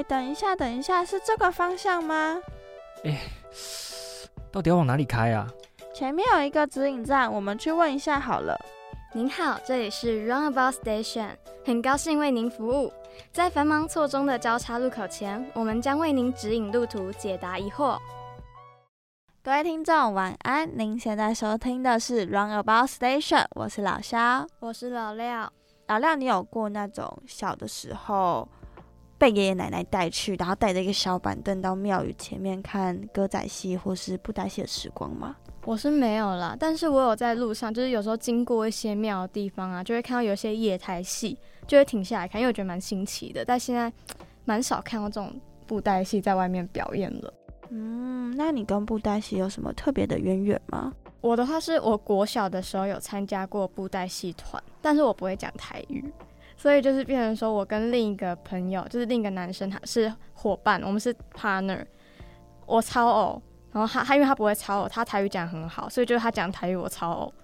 对，等一下，等一下，是这个方向吗？哎，到底要往哪里开啊？前面有一个指引站，我们去问一下好了。您好，这里是 Runabout Station，很高兴为您服务。在繁忙错综的交叉路口前，我们将为您指引路途，解答疑惑。各位听众，晚安！您现在收听的是 Runabout Station，我是老肖，我是老廖。老廖，你有过那种小的时候被爷爷奶奶带去，然后带着一个小板凳到庙宇前面看歌仔戏或是布袋戏的时光吗？我是没有啦，但是我有在路上，就是有时候经过一些庙的地方啊，就会看到有些夜台戏，就会停下来看，因为我觉得蛮新奇的。但现在蛮少看到这种布袋戏在外面表演了。嗯，那你跟布袋戏有什么特别的渊源吗？我的话是我国小的时候有参加过布袋戏团，但是我不会讲台语，所以就是变成说我跟另一个朋友，就是另一个男生，他是伙伴，我们是 partner，我超偶。然后他他因为他不会超偶，他台语讲很好，所以就是他讲台语我超偶，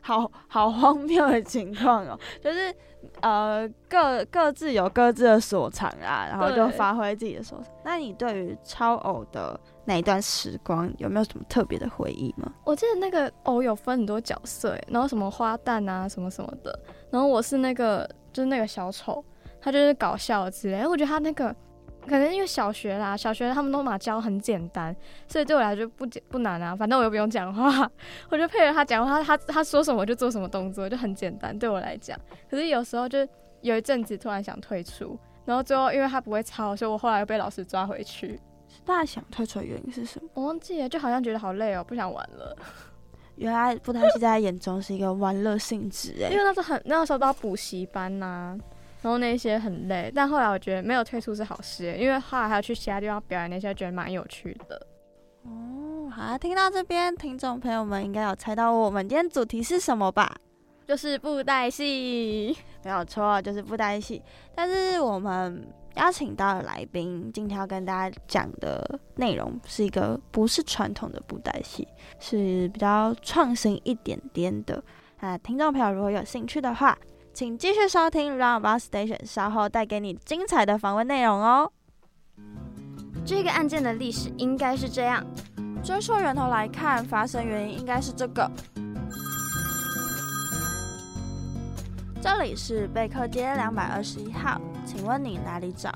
好好荒谬的情况哦，就是呃各各自有各自的所长啊，然后就发挥自己的所长。那你对于超偶的那一段时光有没有什么特别的回忆吗？我记得那个偶有分很多角色，然后什么花旦啊什么什么的，然后我是那个就是那个小丑，他就是搞笑之类，我觉得他那个。可能因为小学啦，小学他们都嘛教很简单，所以对我来说不简不难啊。反正我又不用讲话，我就配合他讲话，他他说什么我就做什么动作，就很简单对我来讲。可是有时候就有一阵子突然想退出，然后最后因为他不会抄，所以我后来又被老师抓回去。大家想退出的原因是什么？我忘记了，就好像觉得好累哦，不想玩了。原来布袋戏在他眼中是一个玩乐性质哎，因为那时候很那个时候都要补习班呐。然后那些很累，但后来我觉得没有退出是好事，因为后来还要去其他地方表演，那些觉得蛮有趣的。哦，好，听到这边，听众朋友们应该有猜到我们今天主题是什么吧？就是布袋戏，没有错，就是布袋戏。但是我们邀请到的来宾，今天要跟大家讲的内容是一个不是传统的布袋戏，是比较创新一点点的。那听众朋友如果有兴趣的话，请继续收听 Roundabout Station，稍后带给你精彩的访问内容哦。这个案件的历史应该是这样：追溯源头来看，发生原因应该是这个。这里是贝克街两百二十一号，请问你哪里找？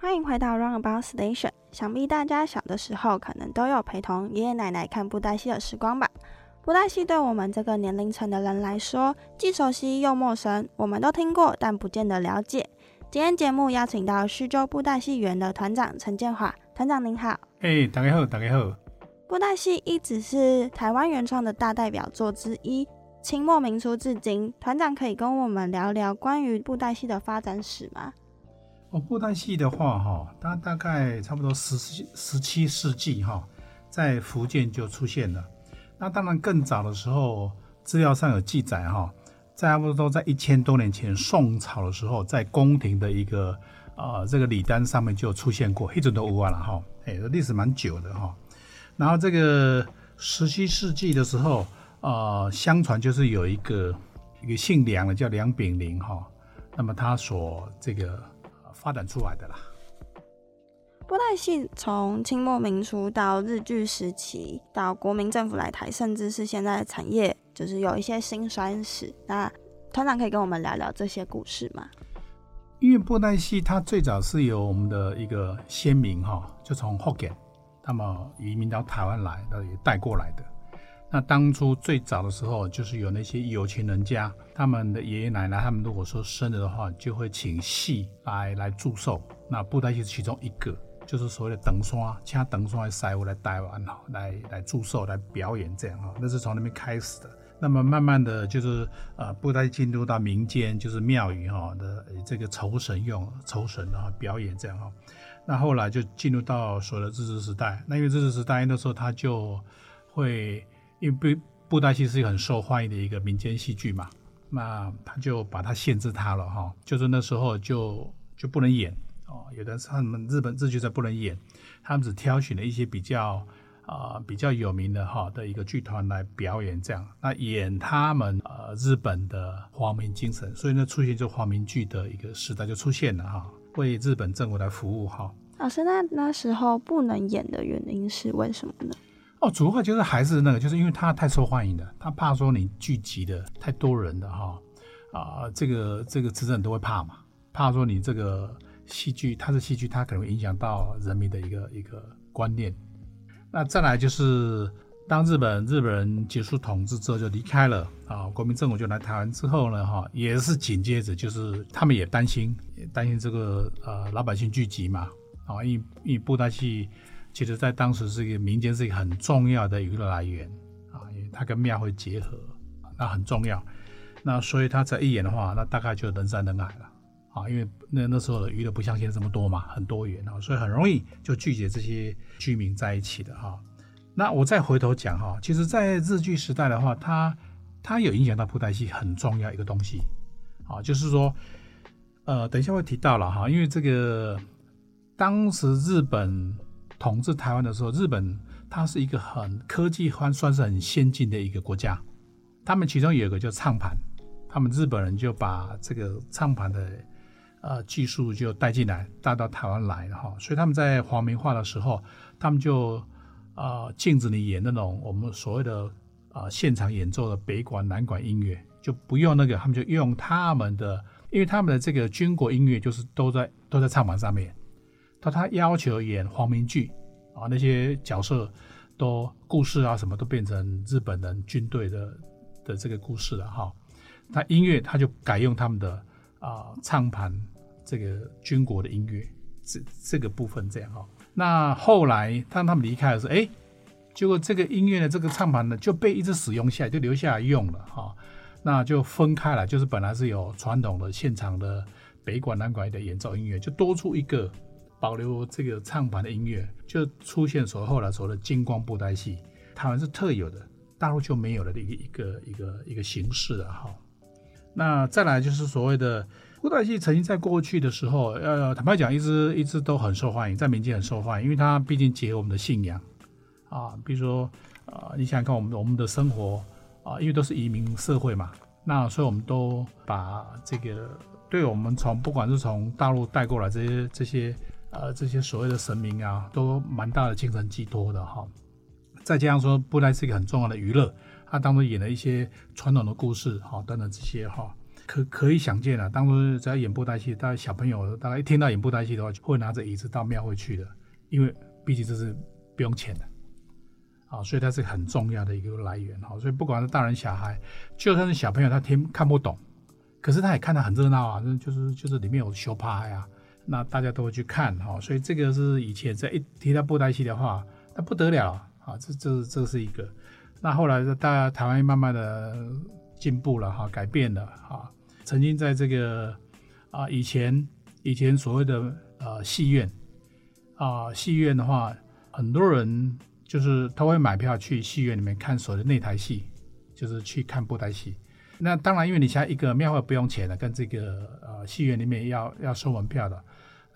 欢迎回到 Roundabout Station。想必大家小的时候可能都有陪同爷爷奶奶看布袋戏的时光吧。布袋戏对我们这个年龄层的人来说，既熟悉又陌生。我们都听过，但不见得了解。今天节目邀请到徐州布袋戏园的团长陈建华，团长您好。哎，大家好，大家好。布袋戏一直是台湾原创的大代表作之一，清末民初至今，团长可以跟我们聊聊关于布袋戏的发展史吗？哦，布袋戏的话，哈，它大概差不多十十七世纪，哈，在福建就出现了。那当然，更早的时候，资料上有记载哈，在差不多在一千多年前，宋朝的时候，在宫廷的一个呃这个礼单上面就出现过，一直都无完了哈，哎，历史蛮久的哈。然后这个十七世纪的时候，呃，相传就是有一个一个姓梁的叫梁炳麟哈，那么他所这个发展出来的啦。布袋戏从清末民初到日据时期，到国民政府来台，甚至是现在的产业，就是有一些辛酸史。那团长可以跟我们聊聊这些故事吗？因为布袋戏它最早是由我们的一个先民哈，就从福建那么移民到台湾来，那也带过来的。那当初最早的时候，就是有那些有钱人家，他们的爷爷奶奶，他们如果说生了的话，就会请戏来来祝寿。那布袋戏是其中一个。就是所谓的等刷，请等刷的师傅来台湾哈，来来祝寿、来表演这样哈，那是从那边开始的。那么慢慢的就是呃，布袋进入到民间，就是庙宇哈的这个酬神用、酬神的哈表演这样哈。那后来就进入到所谓的日治时代。那因为日治时代那时候他就会，因为布布袋戏是一个很受欢迎的一个民间戏剧嘛，那他就把它限制它了哈，就是那时候就就不能演。哦，有的他们日本日剧在不能演，他们只挑选了一些比较啊比较有名的哈的一个剧团来表演这样，那演他们呃日本的皇民精神，所以呢出现就皇民剧的一个时代就出现了哈，为日本政府来服务哈。老师，那那时候不能演的原因是为什么呢？哦，主要就是还是那个，就是因为他太受欢迎了，他怕说你聚集的太多人的哈啊，这个这个执政都会怕嘛，怕说你这个戏剧它是戏剧，它可能会影响到人民的一个一个观念。那再来就是当日本日本人结束统治之后就离开了啊，国民政府就来台湾之后呢，哈，也是紧接着就是他们也担心，也担心这个呃老百姓聚集嘛，啊，因因为布袋戏。其实，在当时是一个民间是一个很重要的娱乐来源啊，因为它跟庙会结合，那很重要。那所以他在一演的话，那大概就人山人海了啊，因为那那时候的娱乐不像现在这么多嘛，很多元啊，所以很容易就聚集这些居民在一起的哈。那我再回头讲哈，其实，在日据时代的话，它它有影响到布袋戏很重要一个东西啊，就是说，呃，等一下会提到了哈，因为这个当时日本。统治台湾的时候，日本它是一个很科技算算是很先进的一个国家。他们其中有一个叫唱盘，他们日本人就把这个唱盘的呃技术就带进来，带到台湾来了哈。所以他们在皇民化的时候，他们就呃禁止你演那种我们所谓的啊现场演奏的北管南管音乐，就不用那个，他们就用他们的，因为他们的这个军国音乐就是都在都在唱盘上面。他他要求演黄明剧啊，那些角色都故事啊什么都变成日本人军队的的这个故事了哈。他音乐他就改用他们的啊唱盘这个军国的音乐这这个部分这样哈。那后来当他们离开的时候，哎，结果这个音乐的这个唱盘呢就被一直使用下来，就留下来用了哈。那就分开了，就是本来是有传统的现场的北管南管的演奏音乐，就多出一个。保留这个唱盘的音乐，就出现所后来所谓的金光布袋戏，台湾是特有的，大陆就没有了的一个一个一个一个形式了哈。那再来就是所谓的布袋戏，曾经在过去的时候，呃，坦白讲，一直一直都很受欢迎，在民间很受欢迎，因为它毕竟结合我们的信仰啊，比如说啊，你想想看，我们我们的生活啊，因为都是移民社会嘛，那所以我们都把这个对我们从不管是从大陆带过来这些这些。呃，这些所谓的神明啊，都蛮大的精神寄托的哈。再加上说，布袋是一个很重要的娱乐，他当中演了一些传统的故事，哈，等等这些哈，可可以想见啊，当初在演布袋戏，大家小朋友大概一听到演布袋戏的话，就会拿着椅子到庙会去的，因为毕竟这是不用钱的，啊，所以它是很重要的一个来源哈。所以不管是大人小孩，就算是小朋友，他听看不懂，可是他也看得很热闹啊，就是就是里面有修趴呀。那大家都会去看哈，所以这个是以前在一提到布袋戏的话，那不得了啊！这这这是一个。那后来大家台湾慢慢的进步了哈，改变了哈。曾经在这个啊以前以前所谓的呃戏院啊戏院的话，很多人就是他会买票去戏院里面看所谓的那台戏，就是去看布袋戏。那当然，因为你像一个庙会不用钱的，跟这个呃戏院里面要要收门票的。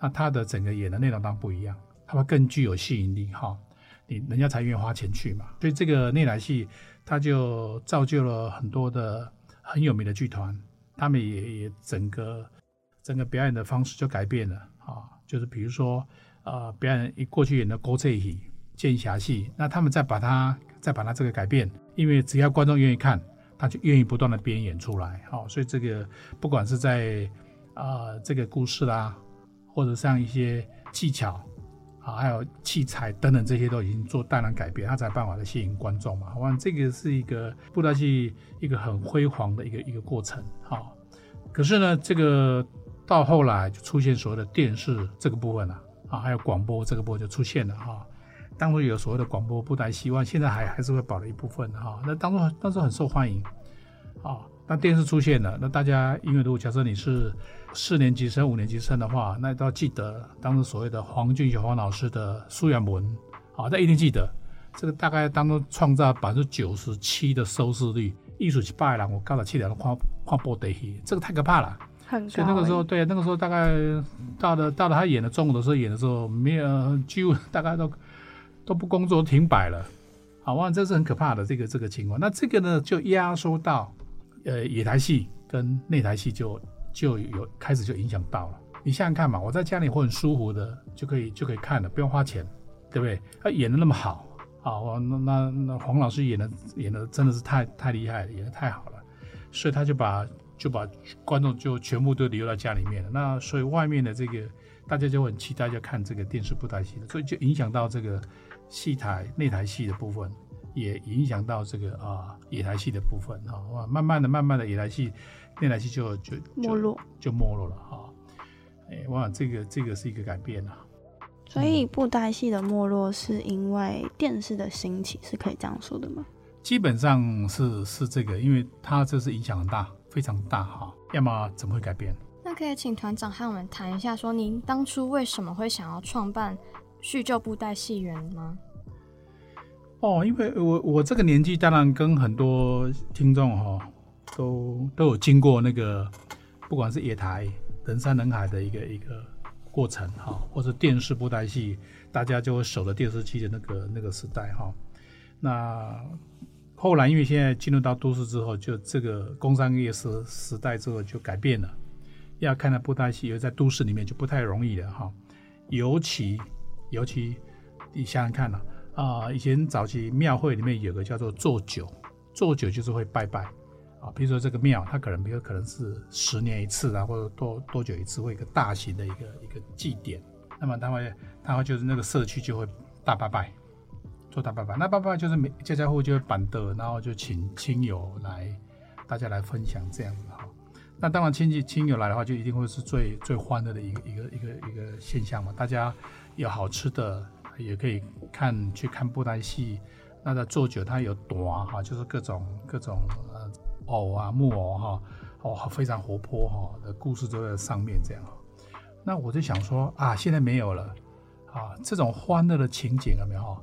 那他的整个演的内容当然不一样，它会更具有吸引力哈，你人家才愿意花钱去嘛。所以这个内来戏，它就造就了很多的很有名的剧团，他们也也整个整个表演的方式就改变了啊。就是比如说呃，表演一过去演的国粹戏、剑侠戏，那他们再把它再把它这个改变，因为只要观众愿意看，他就愿意不断的编演出来。好，所以这个不管是在啊这个故事啦。或者像一些技巧啊，还有器材等等，这些都已经做大量改变，他才办法来吸引观众嘛。我这个是一个布袋戏一个很辉煌的一个一个过程哈。可是呢，这个到后来就出现所谓的电视这个部分了啊，还有广播这个部分就出现了哈。当初有所谓的广播布袋戏，望现在还还是会保留一部分哈。那当初当时很受欢迎啊。那电视出现了，那大家因为如果假设你是四年级生、五年级生的话，那都要记得当时所谓的黄俊雄黄老师的苏远文，好，那一定记得。这个大概当中创造百分之九十七的收视率，艺术去拜了，我刚才七点都跨跨播得戏，这个太可怕了。很所以那个时候，对，那个时候大概到了到了他演的中午的时候演的时候，没有几乎大概都都不工作停摆了，好哇，这是很可怕的这个这个情况。那这个呢，就压缩到呃野台戏跟内台戏就就有开始就影响到了。你想想看嘛，我在家里会很舒服的就可以就可以看了，不用花钱，对不对？他演的那么好啊，我那那那黄老师演的演的真的是太太厉害了，演的太好了，所以他就把就把观众就全部都留在家里面了。那所以外面的这个大家就很期待就看这个电视布袋戏了，所以就影响到这个戏台内台戏的部分，也影响到这个啊野台戏的部分啊。哇，慢慢的慢慢的野台戏内台戏就就就没落。就没落了哈。哎，哇，这个这个是一个改变啊。所以布袋戏的没落是因为电视的兴起，是可以这样说的吗？基本上是是这个，因为它这是影响很大，非常大哈。要么怎么会改变？那可以请团长和我们谈一下，说您当初为什么会想要创办叙旧布袋戏园吗？哦，因为我我这个年纪，当然跟很多听众哈、都都有经过那个，不管是野台人山人海的一个一个过程哈、或者电视布袋戏，大家就会守着电视机的那个那个时代哈、那后来因为现在进入到都市之后，就这个工商业时时代之后就改变了，要看到布袋戏，因为在都市里面就不太容易了哈、尤其尤其你想想看呐、啊，啊以前早期庙会里面有个叫做做酒，做酒就是会拜拜。啊，比如说这个庙，它可能比如可能是十年一次啊，或者多多久一次，会一个大型的一个一个祭典，那么它会它会就是那个社区就会大拜拜，做大拜拜，那拜拜就是每家家户户就会板凳，然后就请亲友来，大家来分享这样子哈。那当然亲戚亲友来的话，就一定会是最最欢乐的一个一个一个一个现象嘛，大家有好吃的，也可以看去看布袋戏。那在做酒，它有短哈，就是各种各种呃偶啊木偶哈，哦非常活泼哈的故事都在上面这样。那我就想说啊，现在没有了啊，这种欢乐的情景有没有？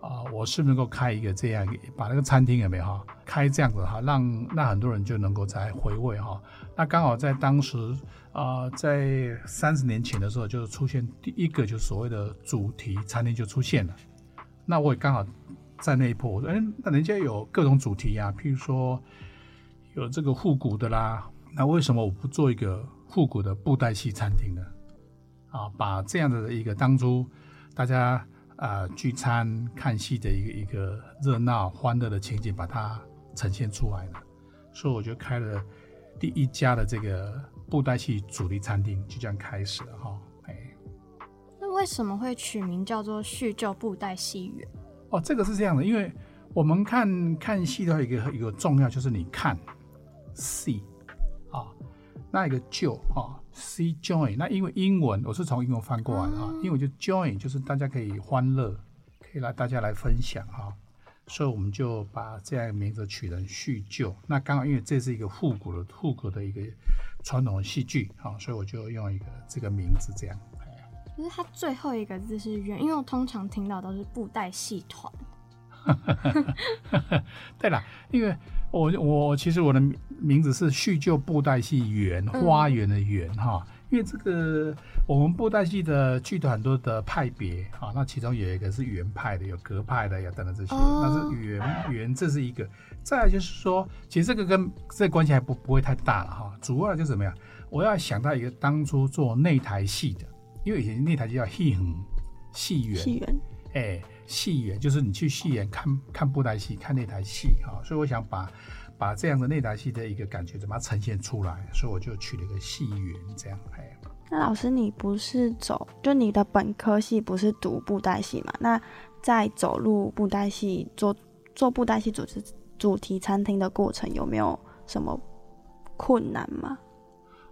啊，我是能够开一个这样，把那个餐厅有没有哈，开这样子哈，让那很多人就能够再回味哈。那刚好在当时啊、在三十年前的时候，就是出现第一个就所谓的主题餐厅就出现了。那我也刚好在那一波，我说，哎，那人家有各种主题呀、譬如说有这个复古的啦，那为什么我不做一个复古的布袋戏餐厅呢？啊，把这样的一个当初大家啊、聚餐看戏的一个一个热闹欢乐的情景，把它呈现出来了。所以我就开了第一家的这个布袋戏主力餐厅，就这样开始了哈。哎，那为什么会取名叫做叙旧布袋戏园？哦，这个是这样的，因为我们看看戏的话，一个一个重要就是你看 see 啊，那一个旧啊 see join，那因为英文我是从英文翻过来的啊，英文就 join 就是大家可以欢乐，可以来大家来分享哈、所以我们就把这样一个名字取成叙旧。那刚好因为这是一个复古的复古的一个传统的戏剧啊，所以我就用一个这个名字这样。哎可是它最后一个字是“园”，因为我通常听到都是布袋戏团。对了，因为我我其实我的名名字是叙旧布袋戏园，嗯花园的园哈。因为这个我们布袋戏的剧团很多的派别啊，那其中有一个是原派的，有格派的，有等等这些，哦那是原原这是一个。再来就是说，其实这个跟这个关系还不不会太大了哈。主要就是怎么样，我要想到一个当初做内台戏的，因为以前内台就叫戏园戏园，戏园哎，戏园就是你去戏园看看布袋戏，看那台戏哈、所以我想把把这样的那台戏的一个感觉，怎么呈现出来，所以我就取了一个戏园这样，哎，那老师，你不是走，就你的本科系不是读布袋戏嘛？那在走入布袋戏做做布袋戏主持主题餐厅的过程，有没有什么困难吗？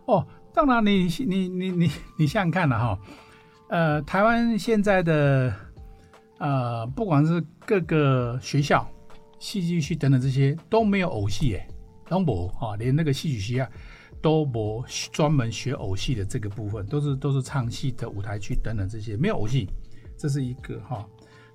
哦，当然你你你你你想想看了哈，呃，台湾现在的呃，不管是各个学校、戏剧系等等这些都没有偶戏耶，都没啊，连那个戏曲系啊都没专门学偶戏的这个部分，都是都是唱戏的舞台剧等等这些没有偶戏，这是一个哈。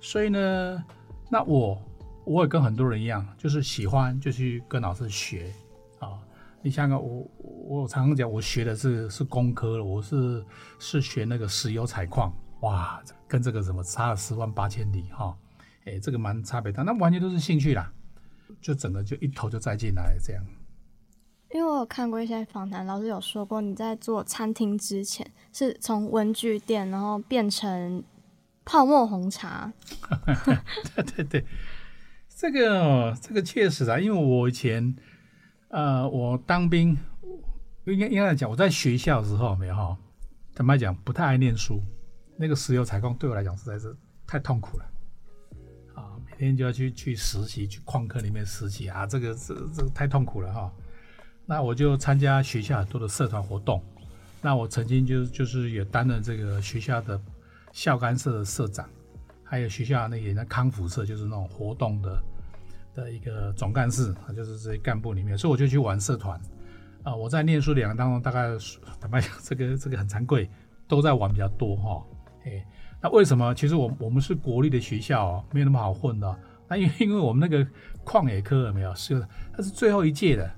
所以呢，那我我也跟很多人一样，就是喜欢就去跟老师学啊。你想想看，我我常常讲，我学的是是工科，我是是学那个石油采矿，哇，跟这个什么差了十万八千里哈，哎，这个蛮差别大，那完全都是兴趣啦，就整个就一头就栽进来这样。因为我有看过一些访谈，老师有说过，你在做餐厅之前是从文具店，然后变成泡沫红茶。对对对，这个这个确实啊，因为我以前呃，我当兵，应该应该来讲，我在学校的时候没有哈，坦白讲不太爱念书，那个石油采矿对我来讲实在是太痛苦了。啊，每天就要去去实习，去矿坑里面实习啊，这个这这个太痛苦了哈。那我就参加学校很多的社团活动。那我曾经就就是也担任这个学校的校干社的社长，还有学校那些那康复社，就是那种活动的的一个总干事，就是这些干部里面。所以我就去玩社团啊。我在念书两年当中，大概坦白讲，这个这个很惭愧，都在玩比较多哈。哎，那为什么？其实我我们是国立的学校，哦没有那么好混的。那因为因为我们那个矿野科有没有是他是最后一届的。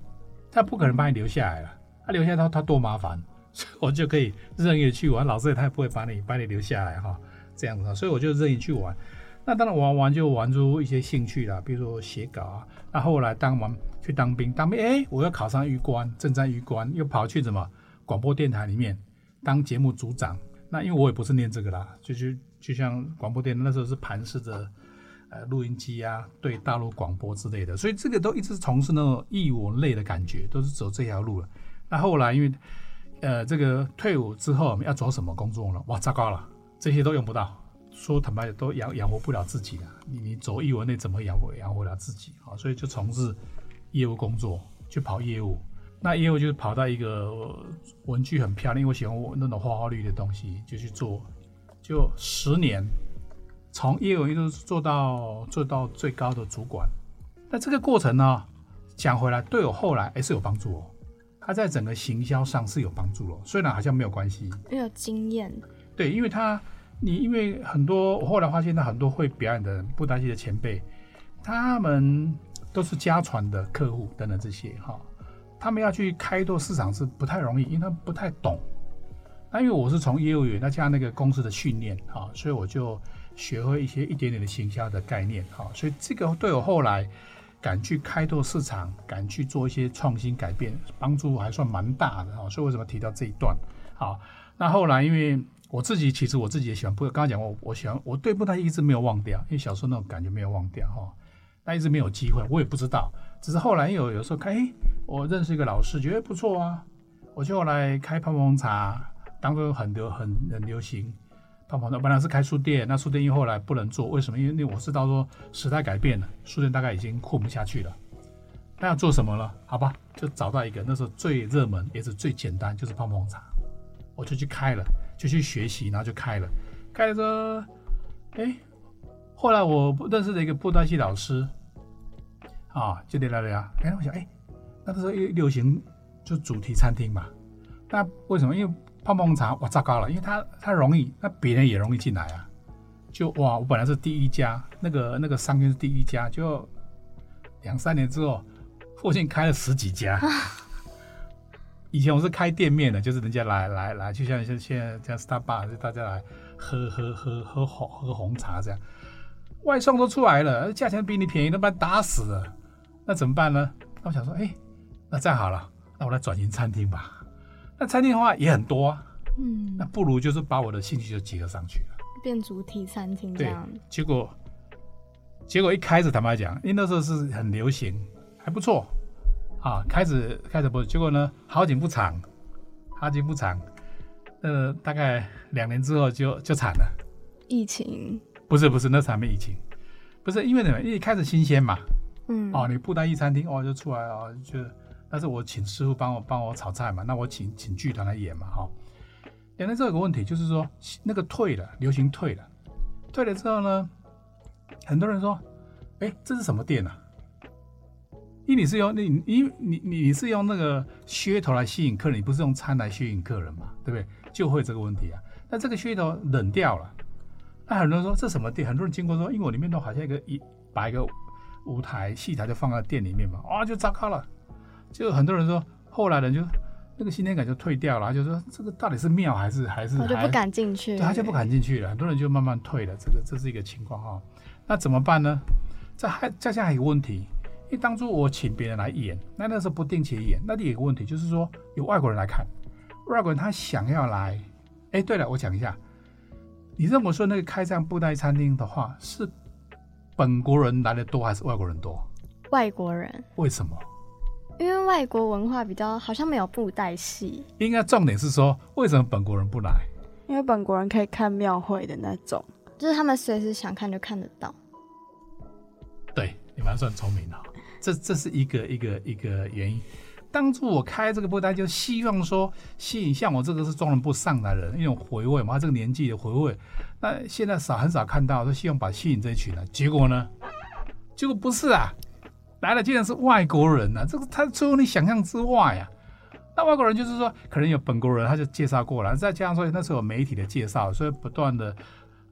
他不可能把你留下来了，他留下他他多麻烦，所以我就可以任意去玩。老师也他也不会把你把你留下来哈，这样子，所以我就任意去玩。那当然玩玩就玩出一些兴趣了，比如说写稿啊。那后来当完去当兵，当兵哎，我又考上预官，正在预官，又跑去什么广播电台里面当节目组长。那因为我也不是念这个啦，就就就像广播电那时候是盘式的。呃，录音机啊，对大陆广播之类的，所以这个都一直从事那种译文类的感觉，都是走这条路了。那后来因为呃，这个退伍之后要走什么工作呢？哇，糟糕了，这些都用不到。说坦白都养养活不了自己的。你你走译文类怎么养活养活了自己啊？所以就从事业务工作，去跑业务。那业务就是跑到一个文具很漂亮，因为我喜欢那种花花绿的东西，就去做，就十年。从业务一直做到做到最高的主管，那这个过程呢，讲回来对我后来还是有帮助哦。他在整个行销上是有帮助哦，虽然好像没有关系，没有经验。对，因为他你因为很多我后来发现，他很多会表演的布袋戏的前辈，他们都是家传的客户等等这些哈，他们要去开拓市场是不太容易，因为他们不太懂。那因为我是从业务员，那加那个公司的训练哈，所以我就。学会一些一点点的行销的概念，哈，所以这个对我后来敢去开拓市场，敢去做一些创新改变，帮助还算蛮大的，哈。所以为什么提到这一段？好，那后来因为我自己其实我自己也喜欢布，刚刚讲过，我喜欢我对布袋一直没有忘掉，因为小时候那种感觉没有忘掉，哈。那一直没有机会，我也不知道，只是后来有有时候看，哎，我认识一个老师，觉得不错啊，我就来开泡泡茶，当做很流很很流行。泡泡茶本来是开书店，那书店又后来不能做，为什么？因为我知道说时代改变了，书店大概已经混不下去了。那要做什么了？好吧，就找到一个那时候最热门也是最简单，就是泡泡茶，我就去开了，就去学习，然后就开了。开了之后，哎，后来我认识的一个布袋戏老师，啊，就聊聊聊，哎，我想，哎，那时候流行就主题餐厅嘛，那为什么？因为泡泡茶哇，糟糕了，因为它它容易，那别人也容易进来啊。就哇，我本来是第一家，那个那个商圈是第一家，就两三年之后，附近开了十几家。以前我是开店面的，就是人家来来来，就像像现在像 Starbucks，就大家来喝喝喝喝红喝红茶这样，外送都出来了，价钱比你便宜，都把你打死了。那怎么办呢？那我想说，哎，那这样好了，那我来转型餐厅吧。那餐厅的话也很多啊，嗯，那不如就是把我的兴趣就结合上去了，变主题餐厅这样。结果，结果一开始坦白讲，因为那时候是很流行，还不错啊。开始开始不，结果呢，好景不长，好景不长，呃，大概两年之后就就惨了。疫情？不是不是，那时候还没疫情，不是因为什么？因为开始新鲜嘛，嗯，哦，你布袋戏餐厅哦就出来了，就。但是我请师傅帮我帮我炒菜嘛，那我请请剧团来演嘛，哈。演了这个问题就是说，那个退了，流行退了，退了之后呢，很多人说，哎，这是什么店啊？因为你是用你你你你是用那个噱头来吸引客人，你不是用餐来吸引客人嘛，对不对？就会这个问题啊。那这个噱头冷掉了，那很多人说这什么店？很多人经过说，因为我里面都好像一个一摆个舞台戏台就放在店里面嘛，啊，就糟糕了。就很多人说，后来人就那个新鲜感就退掉了，他就说这个到底是庙还是还是还我就不敢进去，对，他就不敢进去了，很多人就慢慢退了，这个这是一个情况哈。那怎么办呢？这还再加上一个问题，因为当初我请别人来演，那那时候不定期演，那里有一个问题就是说有外国人来看，外国人他想要来，哎，对了，我讲一下，你认为说那个开这样布袋餐厅的话，是本国人来的多还是外国人多？外国人，为什么？因为外国文化比较好像没有布袋戏，应该重点是说，为什么本国人不来？因为本国人可以看庙会的那种，就是他们随时想看就看得到。对，你们还算聪明啊、这这是一个一个一个原因。当初我开这个布袋，就希望说吸引像我这个是中人部上来的人，一种回味嘛，他这个年纪的回味。那现在少很少看到，都希望把吸引这一群人。结果呢？结果不是啊，来了竟然是外国人啊！这个他出乎你想象之外啊、那外国人就是说，可能有本国人，他就介绍过来，再加上说那时候有媒体的介绍，所以不断的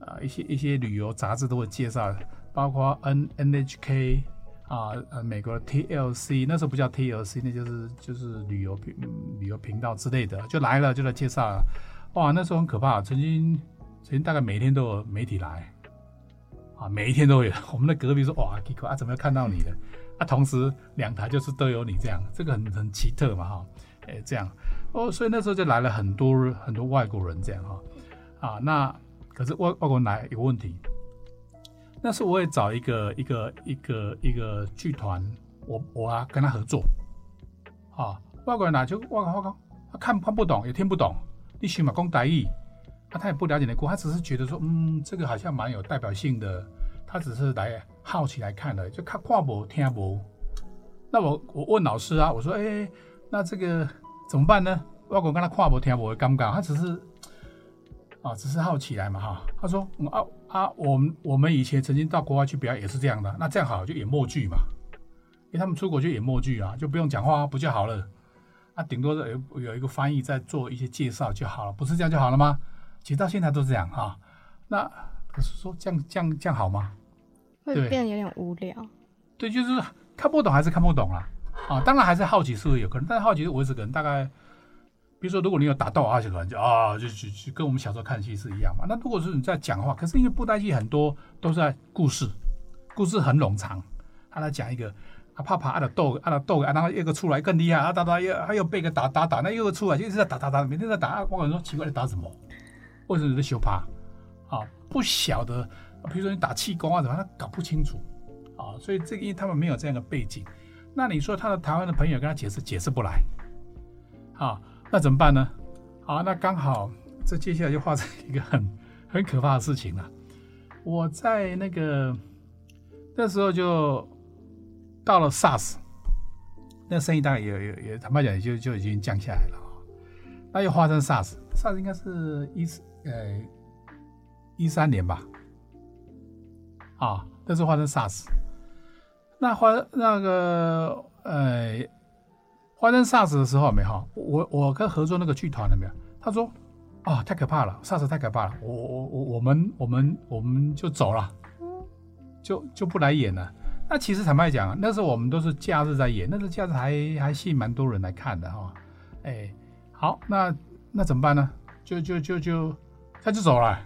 呃一些一些旅游杂志都会介绍，包括 N NHK 啊呃美国的 TLC，那时候不叫 TLC，那就是就是旅游频旅游频道之类的，就来了就来介绍了，哇，那时候很可怕，曾经曾经大概每天都有媒体来。啊，每一天都有。我们的隔壁说，哇，Kiko 啊，怎么看到你了？同时两台就是都有你这样，这个很很奇特嘛，哈，哎，这样哦，所以那时候就来了很多很多外国人这样哈，啊，那可是外外国人来有问题，那时候我也找一个一个一个一个剧团，我我啊跟他合作，啊，外国人来就外国外国他看看不懂也听不懂，你起码讲台语。啊他也不了解那国，他只是觉得说，嗯，这个好像蛮有代表性的，他只是来好奇来看的，就看跨博听博。那我我问老师啊，我说，哎，那这个怎么办呢？外国跟他跨博听博尴尬，他只是啊，只是好奇来嘛哈。他说，啊啊，我们我们以前曾经到国外去表演也是这样的，那这样好就演默剧嘛，因为他们出国就演默剧啊，就不用讲话不就好了？啊，顶多有有一个翻译在做一些介绍就好了，不是这样就好了吗？其实到现在都这样哈、那可是说这样这样这样好吗？会对变得有点无聊。对，就是看不懂还是看不懂啦。啊，当然还是好奇是会有可能，但是好奇我也是可能大概，比如说如果你有打斗啊，就可能就啊，就就就跟我们小时候看戏是一样嘛。那如果是你在讲话，可是因为布袋戏很多都是在故事，故事很冗长，他在讲一个啊怕怕啊的斗啊的斗啊，然后一个出来更厉害啊打打又他又被个打打打，那又出来就一直在打打打，每天在打。啊我跟你说奇怪，你打什么？为什么你在修怕？啊，不晓得，比如说你打气功啊怎么，他搞不清楚啊，所以这个因为他们没有这样的背景，那你说他的台湾的朋友跟他解释解释不来，啊，那怎么办呢？好，那刚好这接下来就发生一个很很可怕的事情了。我在那个那时候就到了 SARS，那生意大概也也也坦白讲也就就已经降下来了。那又发生 SARS，SARS 应该是一四呃一三年吧，啊，那时候发生 SARS，那发那个呃发生 SARS 的时候没哈，我我跟合作那个剧团了没有？他说啊太可怕了，SARS 太可怕了，我我我我们我们我们就走了，就就不来演了。那其实坦白讲，那时候我们都是假日在演，那时候假日还还吸引蛮多人来看的哈。哎，好，那那怎么办呢？就就就就他就走了，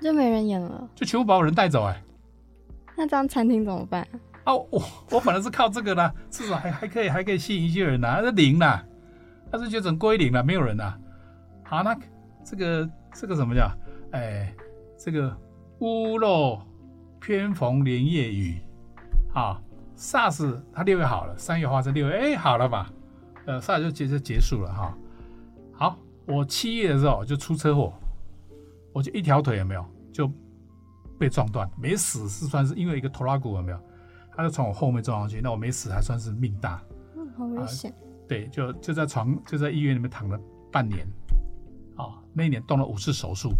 就没人演了，就全部把我人带走哎。那这样餐厅怎么办？啊，我我本来是靠这个的，至少还还可以还可以吸引一些人呐、啊，那零啦，但是就整归零了，没有人了。好，那这个这个怎么讲？哎，这个屋漏偏逢连夜雨，啊，SARS 它六月好了，三月发生，六月哎好了吧？呃，SARS 就结就结束了哈。好，我七月的时候就出车祸，我就一条腿有没有就被撞断，没死是算是因为一个头拉骨有没有？他就从我后面撞上去，那我没死还算是命大。嗯，好危险。对，就就在床就在医院里面躺了半年，啊，那一年动了五次手术，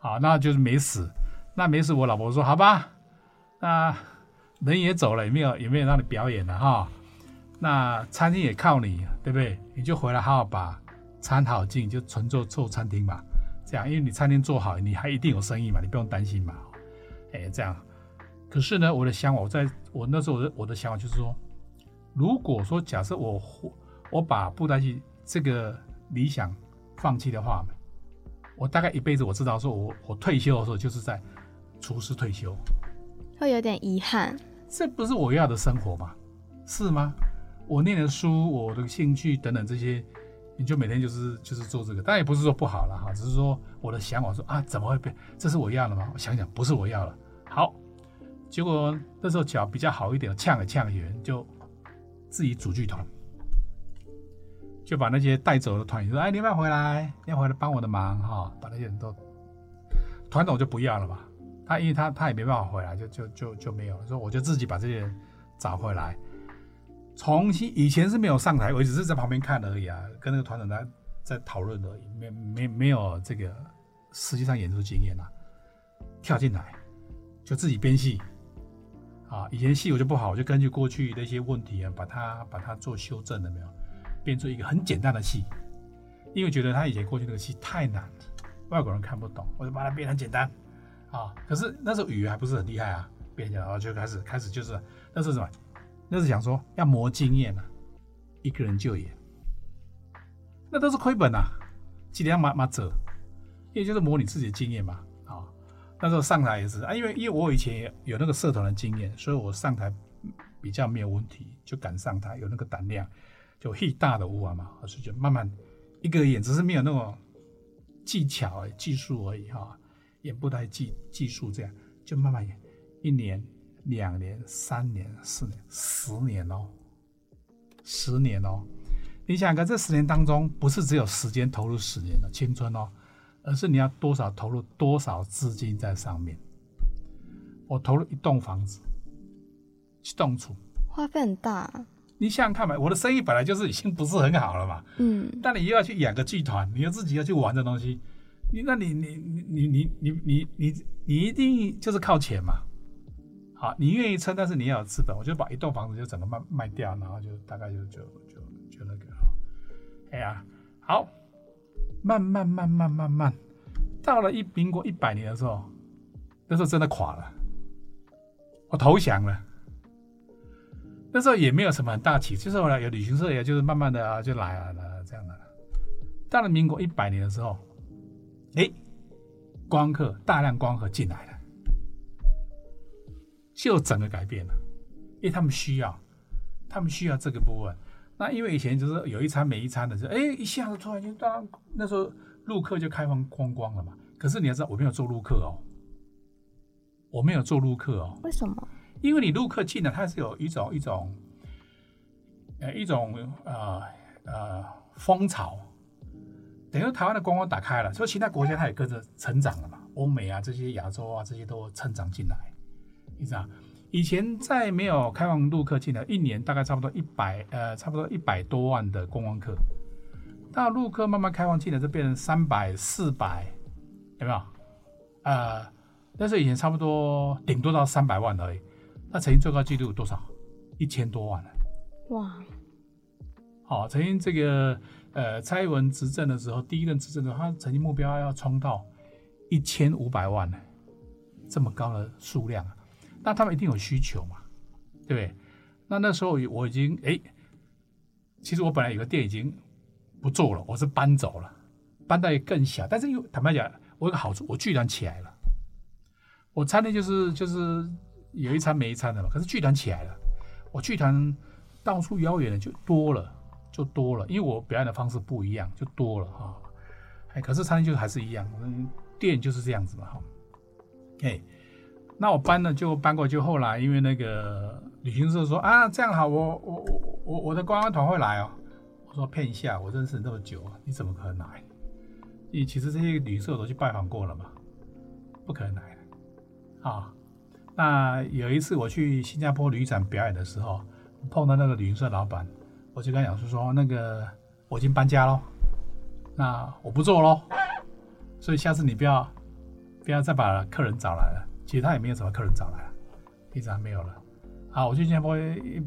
好，那就是没死。那没死，我老婆说好吧，那人也走了，也没有也没有让你表演了哈。那餐厅也靠你，对不对？你就回来好好把餐好进，就纯做做餐厅嘛。这样，因为你餐厅做好，你还一定有生意嘛，你不用担心嘛。哎，这样。可是呢，我的想法，我在我那时候我的我的想法就是说，如果说假设我我把布袋戏这个理想放弃的话，我大概一辈子我知道，说我我退休的时候就是在厨师退休，会有点遗憾。这不是我要的生活吗？是吗？我念的书，我的兴趣等等这些，你就每天就是就是做这个，当然也不是说不好了哈，只是说我的想法说啊，怎么会变？这是我要的吗？我想想，不是我要的。好，结果那时候脚比较好一点，呛了呛了人，就自己组剧团，就把那些带走的团员说：“哎，你要回来，要回来帮我的忙哈。”把那些人都团长就不要了嘛。他因为他他也没办法回来，就就就就没有了。说我就自己把这些人找回来，重新以前是没有上台，我只是在旁边看而已啊，跟那个团长在在讨论而已，没没没有这个实际上演出经验啊，跳进来就自己编戏啊。以前戏我就不好，我就根据过去的一些问题啊，把它把它做修正了没有，变出一个很简单的戏，因为觉得他以前过去那个戏太难了，外国人看不懂，我就把它变很简单。啊！可是那时候语言还不是很厉害啊，变讲，然后就开始开始就是那是什么？那是想说要磨经验啊，一个人就演，那都是亏本啊，几点要马马走，因为就是磨你自己的经验嘛。啊，那时候上台也是啊，因为因为我以前有那个社团的经验，所以我上台比较没有问题，就敢上台，有那个胆量，就嘿大的舞啊嘛，而是就慢慢一个演，只是没有那种技巧技术而已哈。演不太技技术，这样就慢慢演，一年、两年、三年、四年、十年哦，十年哦。你想看这十年当中，不是只有时间投入十年的青春哦，而是你要多少投入多少资金在上面。我投入一栋房子，去栋处，花费很大。你想想看嘛，我的生意本来就是已经不是很好了嘛，嗯，但你又要去养个剧团，你又自己要去玩这东西。你那你你你你你你你你你一定就是靠钱嘛？好，你愿意撑，但是你要有资本。我就把一栋房子就整个卖卖掉，然后就大概就就就就那个哈，哎呀，好，慢慢慢慢慢慢，到了一民国一百年的时候，那时候真的垮了，我投降了。那时候也没有什么很大起，就是后来有旅行社，也就是慢慢的啊就来了这样的。到了民国一百年的时候。哎，光客大量光客进来了，就整个改变了，因为他们需要，他们需要这个部分。那因为以前就是有一餐没一餐的，就哎一下子突然间，当那时候陆客就开放光光了嘛。可是你要知道，我没有做陆客哦，我没有做陆客哦。为什么？因为你陆客进来，它是有一种一种，呃一种呃呃风潮。等于台湾的观光打开了，所以其他国家它也跟着成长了嘛。欧美啊，这些亚洲啊，这些都成长进来。你知道，以前在没有开放陆客进来，一年大概差不多一百呃，差不多一百多万的观光客。到陆客慢慢开放进来，就变成三百、四百，有没有？呃，但是以前差不多顶多到三百万而已。那曾经最高纪录多少？一千多万了。哇！好，曾经这个。呃，蔡英文执政的时候，第一任执政的时候，他曾经目标要冲到一千五百万呢，这么高的数量啊，那他们一定有需求嘛，对不对？那那时候我已经哎，其实我本来有个店已经不做了，我是搬走了，搬到一个更小，但是又坦白讲，我有个好处，我剧团起来了，我餐厅就是就是有一餐没一餐的嘛，可是剧团起来了，我剧团到处邀约的就多了。就多了，因为我表演的方式不一样，就多了哈。哎，可是餐厅就还是一样，嗯，店就是这样子嘛哈。哎，那我搬了就搬过，就后来因为那个旅行社说啊，这样好，我我我我的观光团会来哦。我说骗一下，我认识你这么久，你怎么可能来？你其实这些旅行社我都去拜访过了嘛，不可能来的啊。那有一次我去新加坡旅展表演的时候，碰到那个旅行社老板。我就跟他讲说说那个我已经搬家喽，那我不做喽，所以下次你不要不要再把客人找来了。其实他也没有什么客人找来，一直还没有了。好，我去新加坡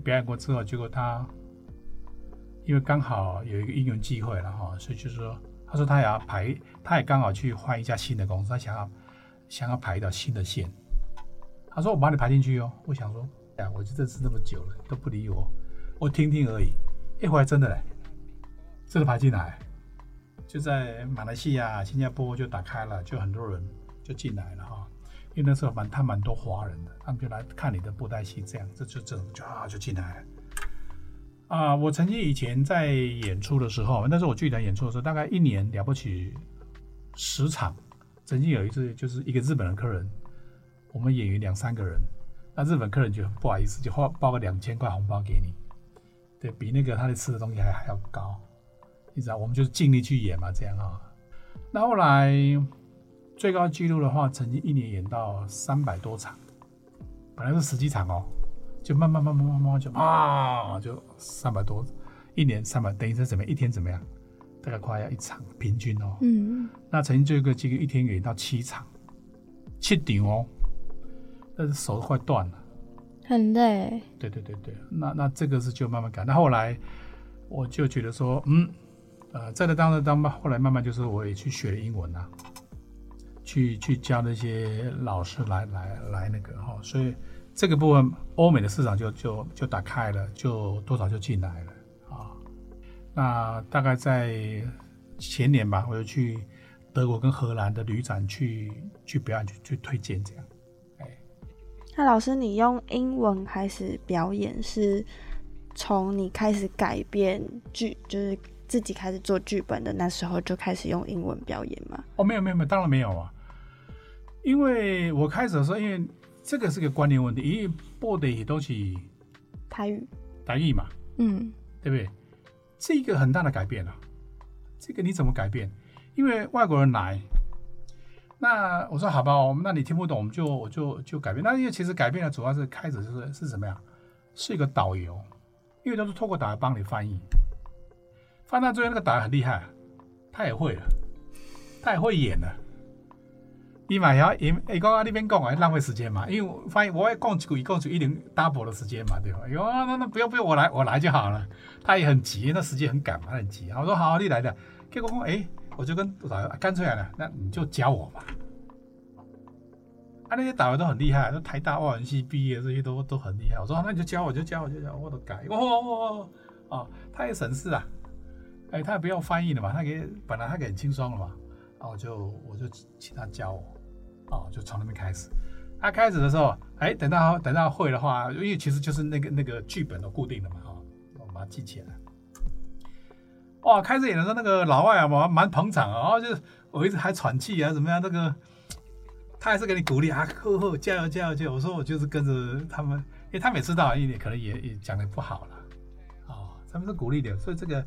表演过之后，结果他因为刚好有一个应援机会了哈，所以就是说，他说他也要排，他也刚好去换一家新的公司，他想要想要排一条新的线。他说我把你排进去哦。我想说，呀，我就认识那么久了都不理我，我听听而已。一回来真的嘞，真的排进来，就在马来西亚、新加坡就打开了，就很多人就进来了哈。因为那时候蛮他蛮多华人的，他们就来看你的布袋戏，这样这就这种就啊就进来了。啊，我曾经以前在演出的时候，那时候我剧团演出的时候，大概一年了不起十场。曾经有一次，就是一个日本的客人，我们演员两三个人，那日本客人就不好意思，就花包个两千块红包给你，对比那个他的吃的东西还还要高，你知道，我们就尽力去演嘛，这样啊。那后来最高纪录的话，曾经一年演到三百多场，本来是十几场哦，就慢慢慢慢慢慢就啊，就三百多，一年三百，等于是怎么样？一天怎么样？大概快要一场，平均哦。嗯，那曾经这个纪录一天演到七场，七场哦，但是手都快断了。很累。对对对对，那那这个是就慢慢改。那后来我就觉得说，嗯，呃，在这当中当吧，后来慢慢就是我也去学了英文啊，去去教那些老师来来来那个哈，所以这个部分欧美的市场就就就打开了，就多少就进来了啊。那大概在前年吧，我就去德国跟荷兰的旅展去去表演去去推荐这样。那老师，你用英文开始表演，是从你开始改编剧，就是自己开始做剧本的那时候就开始用英文表演吗？哦，没有没有没有，当然没有啊。因为我开始的时候，因为这个是个观念问题，因为播的也都是台语，台语嘛，嗯，对不对？这个很大的改变啊。这个你怎么改变？因为外国人来，那我说好吧，我们那你听不懂，我们就我就就改变。那因为其实改变的主要是开始是是什么呀？是一个导游，因为都是透过导游帮你翻译。翻到最后那个导游很厉害，他也会了，他也会演了。你嘛要演，哎，刚刚那边讲啊，浪费时间嘛，因为我发现我也讲几句，一共就一定 double 的时间嘛，对吧？哟，那那不用不用，我来我来就好了。他也很急，那时间很赶嘛，他很急。我说好，你来的。结果我哎，我就跟导游干脆了，那你就教我吧。啊，那些导游都很厉害，都台大外文系毕业，这些都都很厉害。我说那你就教我，就教我，就教我，都改。哦哦哦哦，他也省事啊，哎，他也不用翻译了嘛，他给本来他给很轻松了嘛，然后就我就请他教我。哦，就从那边开始。他开始的时候，哎，等到等到会的话，因为其实就是那个那个剧本都固定的嘛，哈，我把它记起来。哇，开始演的时候，那个老外啊，蛮蛮捧场啊，然后就我一直还喘气啊，怎么样？那个他还是给你鼓励啊，呵呵，加油加油加油！我说我就是跟着他们，因为他每次到一点可能也也讲的不好了，哦，他们是鼓励的，所以这个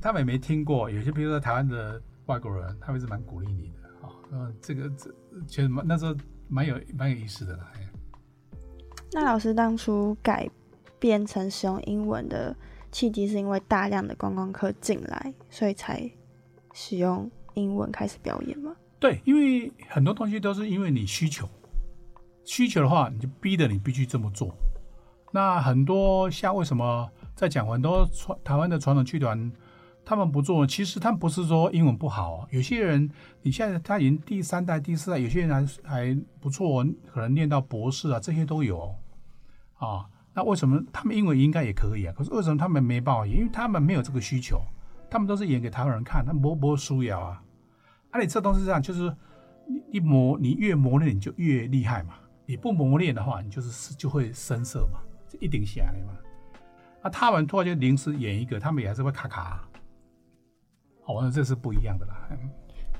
他们也没听过。有些比如说台湾的外国人，他们是蛮鼓励你的。嗯，这个这其实蛮那时候蛮有蛮有意思的啦。那老师当初改变成使用英文的契机，是因为大量的观光客进来，所以才使用英文开始表演吗？对，因为很多东西都是因为你需求，需求的话，你就逼得你必须这么做。那很多像为什么在讲很多传台湾的传统剧团。他们不做，其实他们不是说英文不好。有些人，你现在他已经第三代、第四代，有些人还还不错，可能念到博士啊，这些都有啊。那为什么他们英文应该也可以啊？可是为什么他们没办法演？因为他们没有这个需求，他们都是演给台湾人看，他磨磨输要啊。而且这东西这样，就是你你磨，你越磨练你就越厉害嘛。你不磨练的话，你就是就会生涩嘛，就一定下来嘛。那他们突然间临时演一个，他们也还是会卡卡。哦，那这是不一样的啦。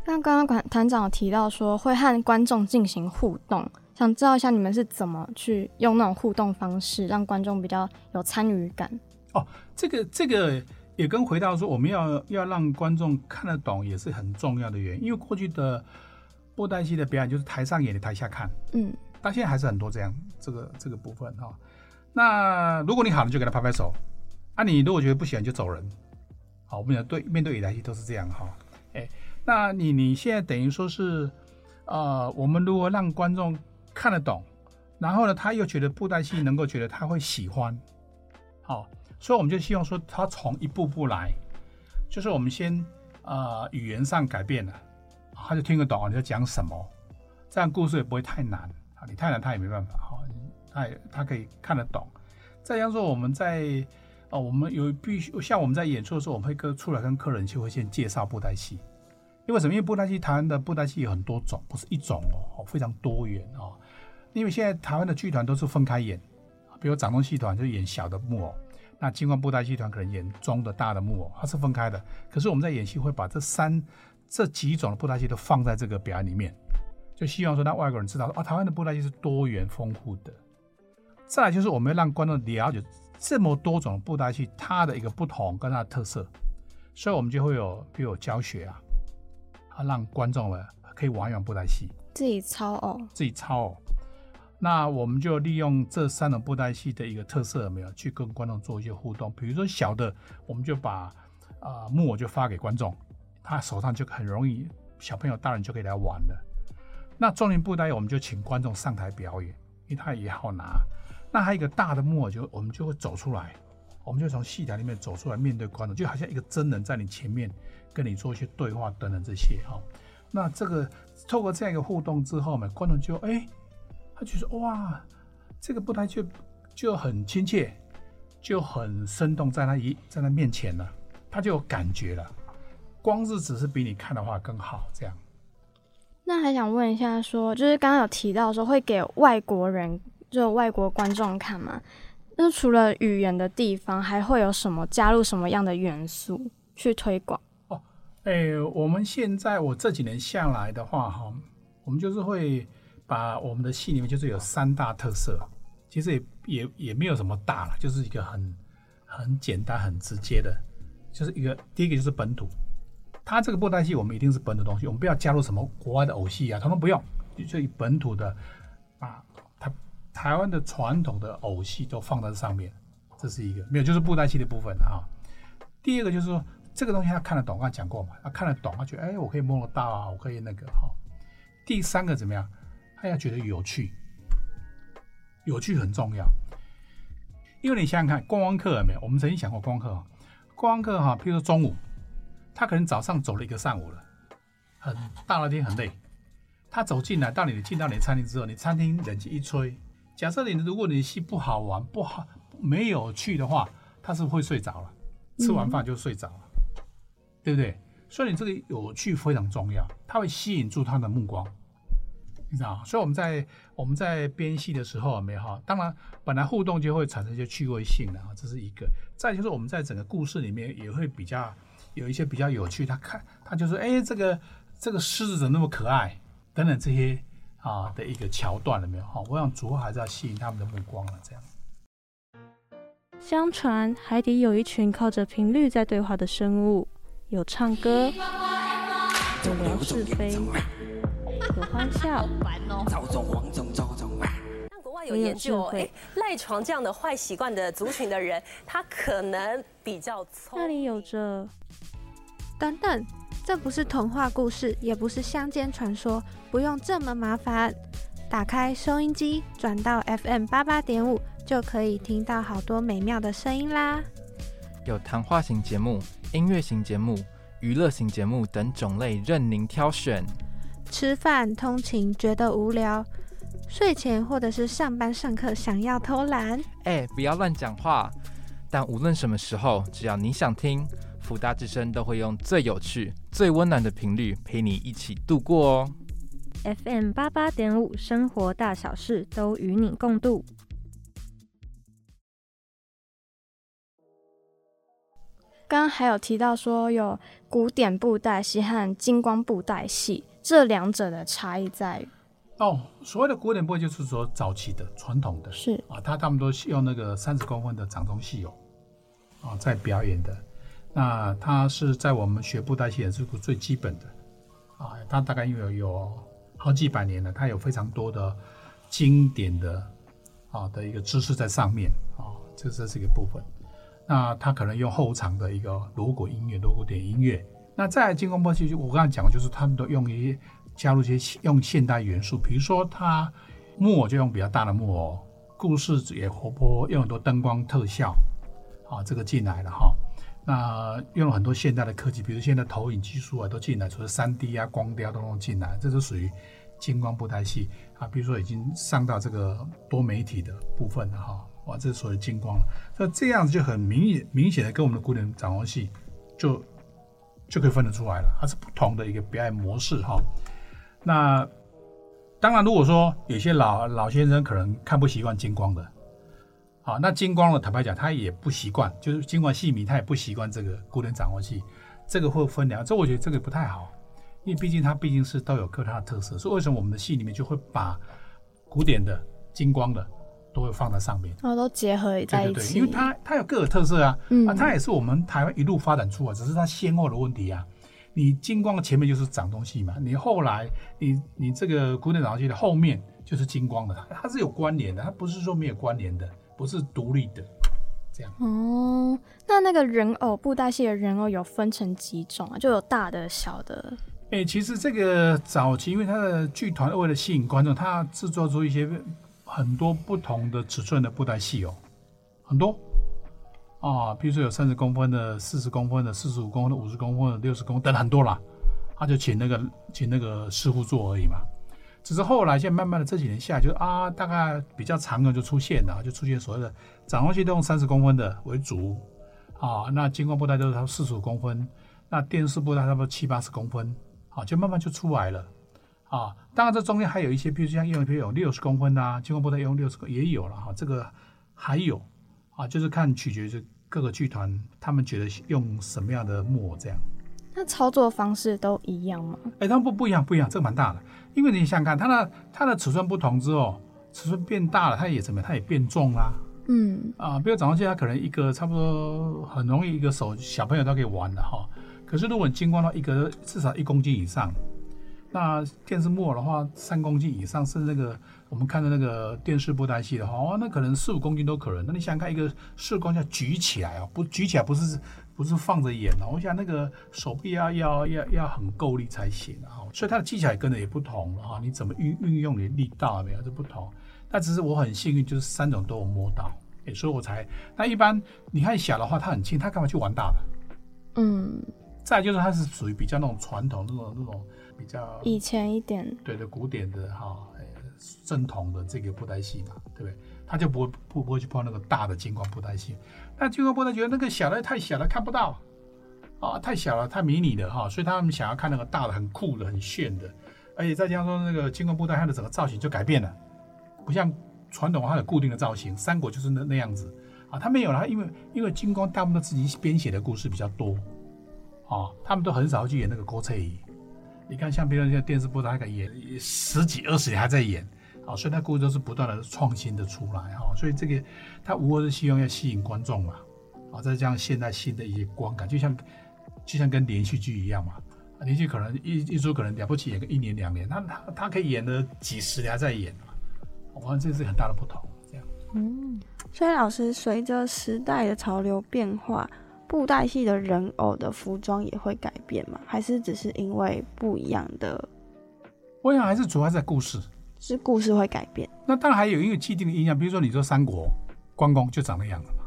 那刚刚团团长有提到说会和观众进行互动，想知道一下你们是怎么去用那种互动方式，让观众比较有参与感。哦，这个这个也跟回到说我们要要让观众看得懂，也是很重要的原因。因为过去的布袋戏的表演就是台上演的，台下看。嗯，但现在还是很多这样这个这个部分哈。那如果你好了，就给他拍拍手；啊，你如果觉得不喜欢，就走人。好，我们对面对舞台戏都是这样哈，哎，那你你现在等于说是，呃，我们如何让观众看得懂，然后呢，他又觉得布袋戏能够觉得他会喜欢，好，所以我们就希望说他从一步步来，就是我们先呃语言上改变了，他就听得懂你在讲什么，这样故事也不会太难啊，你太难他也没办法哈，他也他可以看得懂，再像说我们在。我们有必须像我们在演出的时候，我们会跟出来跟客人就会先介绍布袋戏。因为什么？因为布袋戏台湾的布袋戏有很多种，不是一种哦，非常多元哦。因为现在台湾的剧团都是分开演，比如掌中戏团就演小的木偶，那金光布袋戏团可能演中的大的木偶，它是分开的。可是我们在演戏会把这三这几种的布袋戏都放在这个表演里面，就希望说让外国人知道啊，台湾的布袋戏是多元丰富的。再来就是我们要让观众了解这么多种布袋戏它的一个不同跟它的特色，所以我们就会有比如教学啊。啊，让观众们可以玩一玩布袋戏，自己操哦，自己操哦。那我们就利用这三种布袋戏的一个特色，有没有去跟观众做一些互动。比如说小的，我们就把啊木偶就发给观众，他手上就很容易，小朋友、大人就可以来玩了。那中年布袋我们就请观众上台表演，因为它也好拿。那还有一个大的木偶，就我们就会走出来，我们就从戏台里面走出来，面对观众，就好像一个真人在你前面。跟你做一些对话等等这些哈，那这个透过这样一个互动之后呢，观众就哎，他就说哇，这个布袋就就很亲切，就很生动，在他一在他面前呢，他就有感觉了。光是只是比你看的话更好，这样。那还想问一下，说就是刚刚有提到说会给外国人，就外国观众看嘛？那除了语言的地方，还会有什么加入什么样的元素去推广？哦哎，我们现在我这几年下来的话，哈，我们就是会把我们的戏里面就是有三大特色，其实也也也没有什么大了，就是一个很很简单、很直接的，就是一个第一个就是本土，它这个布袋戏我们一定是本土东西，我们不要加入什么国外的偶戏啊，他们不用，就以本土的，台湾的传统的偶戏都放在上面，这是一个没有，就是布袋戏的部分啊。第二个就是说。这个东西他看得懂，刚讲过嘛，他看得懂，他觉得哎，我可以摸得到啊，我可以那个哈。第三个怎么样？他要觉得有趣，有趣很重要。因为你想想看，观光客有没有？我们曾经想过观光客，观光客哈，譬如说中午，他可能早上走了一个上午了，很大热天很累，他走进来到你进到你的餐厅之后，你餐厅冷气一吹，假设你如果你戏不好玩不好没有趣的话，他是会睡着了，吃完饭就睡着了。对不对？所以你这个有趣非常重要，它会吸引住他的目光，你知道所以我们在我们在编戏的时候，没哈，当然本来互动就会产生一些趣味性的啊，这是一个。再就是我们在整个故事里面也会比较有一些比较有趣，他看他就是哎，这个这个狮子怎么那么可爱等等这些啊的一个桥段了没有？哈，我想主要还是要吸引他们的目光了，这样。相传海底有一群靠着频率在对话的生物。有唱歌，有聊是非，有欢笑。但国外有研究，哎，赖床这样的坏习惯的族群的人，他可能比较聪。那里有着，等等，这不是童话故事，也不是乡间传说，不用这么麻烦。打开收音机，转到 FM 八八点五，就可以听到好多美妙的声音啦。有谈话型节目。音乐型节目、娱乐型节目等种类任您挑选。吃饭、通勤觉得无聊，睡前或者是上班上课想要偷懒，哎，不要乱讲话。但无论什么时候，只要你想听，福大之声都会用最有趣、最温暖的频率陪你一起度过哦。FM 八八点五，生活大小事都与你共度。刚刚还有提到说有古典布袋戏和金光布袋戏，这两者的差异在于哦，所谓的古典布就是说早期的传统的，是啊，他他们都用那个三十公分的掌中戏偶啊在表演的，那他是在我们学布袋戏也是最基本的啊，他大概因为有好几百年了，他有非常多的经典的啊的一个知识在上面啊，这这是一个部分。那他可能用后场的一个锣鼓音乐、锣鼓点音乐。那在金光波戏，我刚才讲，就是他们都用一些加入一些用现代元素，比如说他木偶就用比较大的木偶，故事也活泼，用很多灯光特效，啊，这个进来了哈。那用了很多现代的科技，比如现在投影技术啊都进来，除了三 D 啊、光雕都能进来，这是属于金光布袋戏啊。比如说已经上到这个多媒体的部分了哈。哇，这是属于金光了。那这样子就很明显明显的跟我们的古典展望戏就就可以分得出来了，它是不同的一个表演模式哈。那当然，如果说有些老老先生可能看不习惯金光的，好，那金光的坦白讲，他也不习惯，就是金光戏迷他也不习惯这个古典掌握器，这个会分两，这我觉得这个不太好，因为毕竟它毕竟是都有各它的特色，所以为什么我们的戏里面就会把古典的、金光的都会放在上面，然后都结合在一起，对对因为它它有各有特色啊，啊，它也是我们台湾一路发展出来，只是它先后的问题啊。你金光的前面就是长东西嘛，你后来你你这个古典掌握器的后面就是金光的，它是有关联的，它不是说没有关联的，不是独立的，这样。哦，那那个人偶布袋戏的人偶有分成几种啊？就有大的、小的。哎，其实这个早期因为它的剧团为了吸引观众，它制作出一些很多不同的尺寸的布袋戏哦，很多。啊，比如说有三十公分的、四十公分的、四十五公分的、五十公分的、六十公分等很多啦，他就请那个请那个师傅做而已嘛。只是后来现在慢慢的这几年下来，就啊，大概比较长的就出现了，就出现所谓的展望器都用三十公分的为主啊。那金光布袋都是它四十五公分，那电视布袋差不多七八十公分，啊，就慢慢就出来了啊。当然这中间还有一些，比如像用一批有六十公分的金光布袋用六十公也有了哈，这个还有。啊，就是看取决于各个剧团他们觉得用什么样的木偶这样。那操作方式都一样吗？哎，他们不不一样，不一样，这个蛮大的。因为你想想看，它的它的尺寸不同之后，尺寸变大了，它也怎么样？它也变重啦。嗯。啊，比如早上现在可能一个差不多很容易一个手小朋友都可以玩的哈。可是如果你金光到一个至少一公斤以上，那电视木偶的话三公斤以上，甚至那个。我们看的那个电视布袋戏的话，哦，那可能四五公斤都可能。那你想想看，一个四公要举起来哦，不举起来不是不是放着演哦。我想那个手臂要要要要很够力才行啊。所以它的技巧也跟着也不同了哈。你怎么运运用你的力道没有这不同？那只是我很幸运，就是三种都有摸到，哎，所以我才。那一般你看小的话，它很轻，它干嘛去玩大的？嗯。再就是它是属于比较那种传统那种那种比较以前一点，对的古典的哈。正统的这个布袋戏嘛，对不对？他就不会不不会去碰那个大的金光布袋戏。那金光布袋觉得那个小的太小了，看不到啊，太小了，太迷你的哈。所以他们想要看那个大的、很酷的、很炫的。而且再加上那个金光布袋，它的整个造型就改变了，不像传统它的固定的造型。三国就是那那样子啊，他没有了，因为因为金光大部分都自己编写的故事比较多啊，他们都很少去演那个郭翠仪。你看，像别人像电视播，他可以演十几二十年还在演，啊，所以他故事都是不断的创新的出来，哈，所以这个他无非是希望要吸引观众嘛，啊，再加上现在新的一些观感，就像就像跟连续剧一样嘛，连续可能一一出可能了不起演个一年两年，他他他可以演了几十年还在演嘛，我看这是很大的不同，这样。嗯，所以老师随着时代的潮流变化。布袋戏的人偶的服装也会改变吗？还是只是因为不一样的？我想还是主要在故事，是故事会改变。那当然还有一个既定的印象，比如说你说三国关公就长那样子嘛，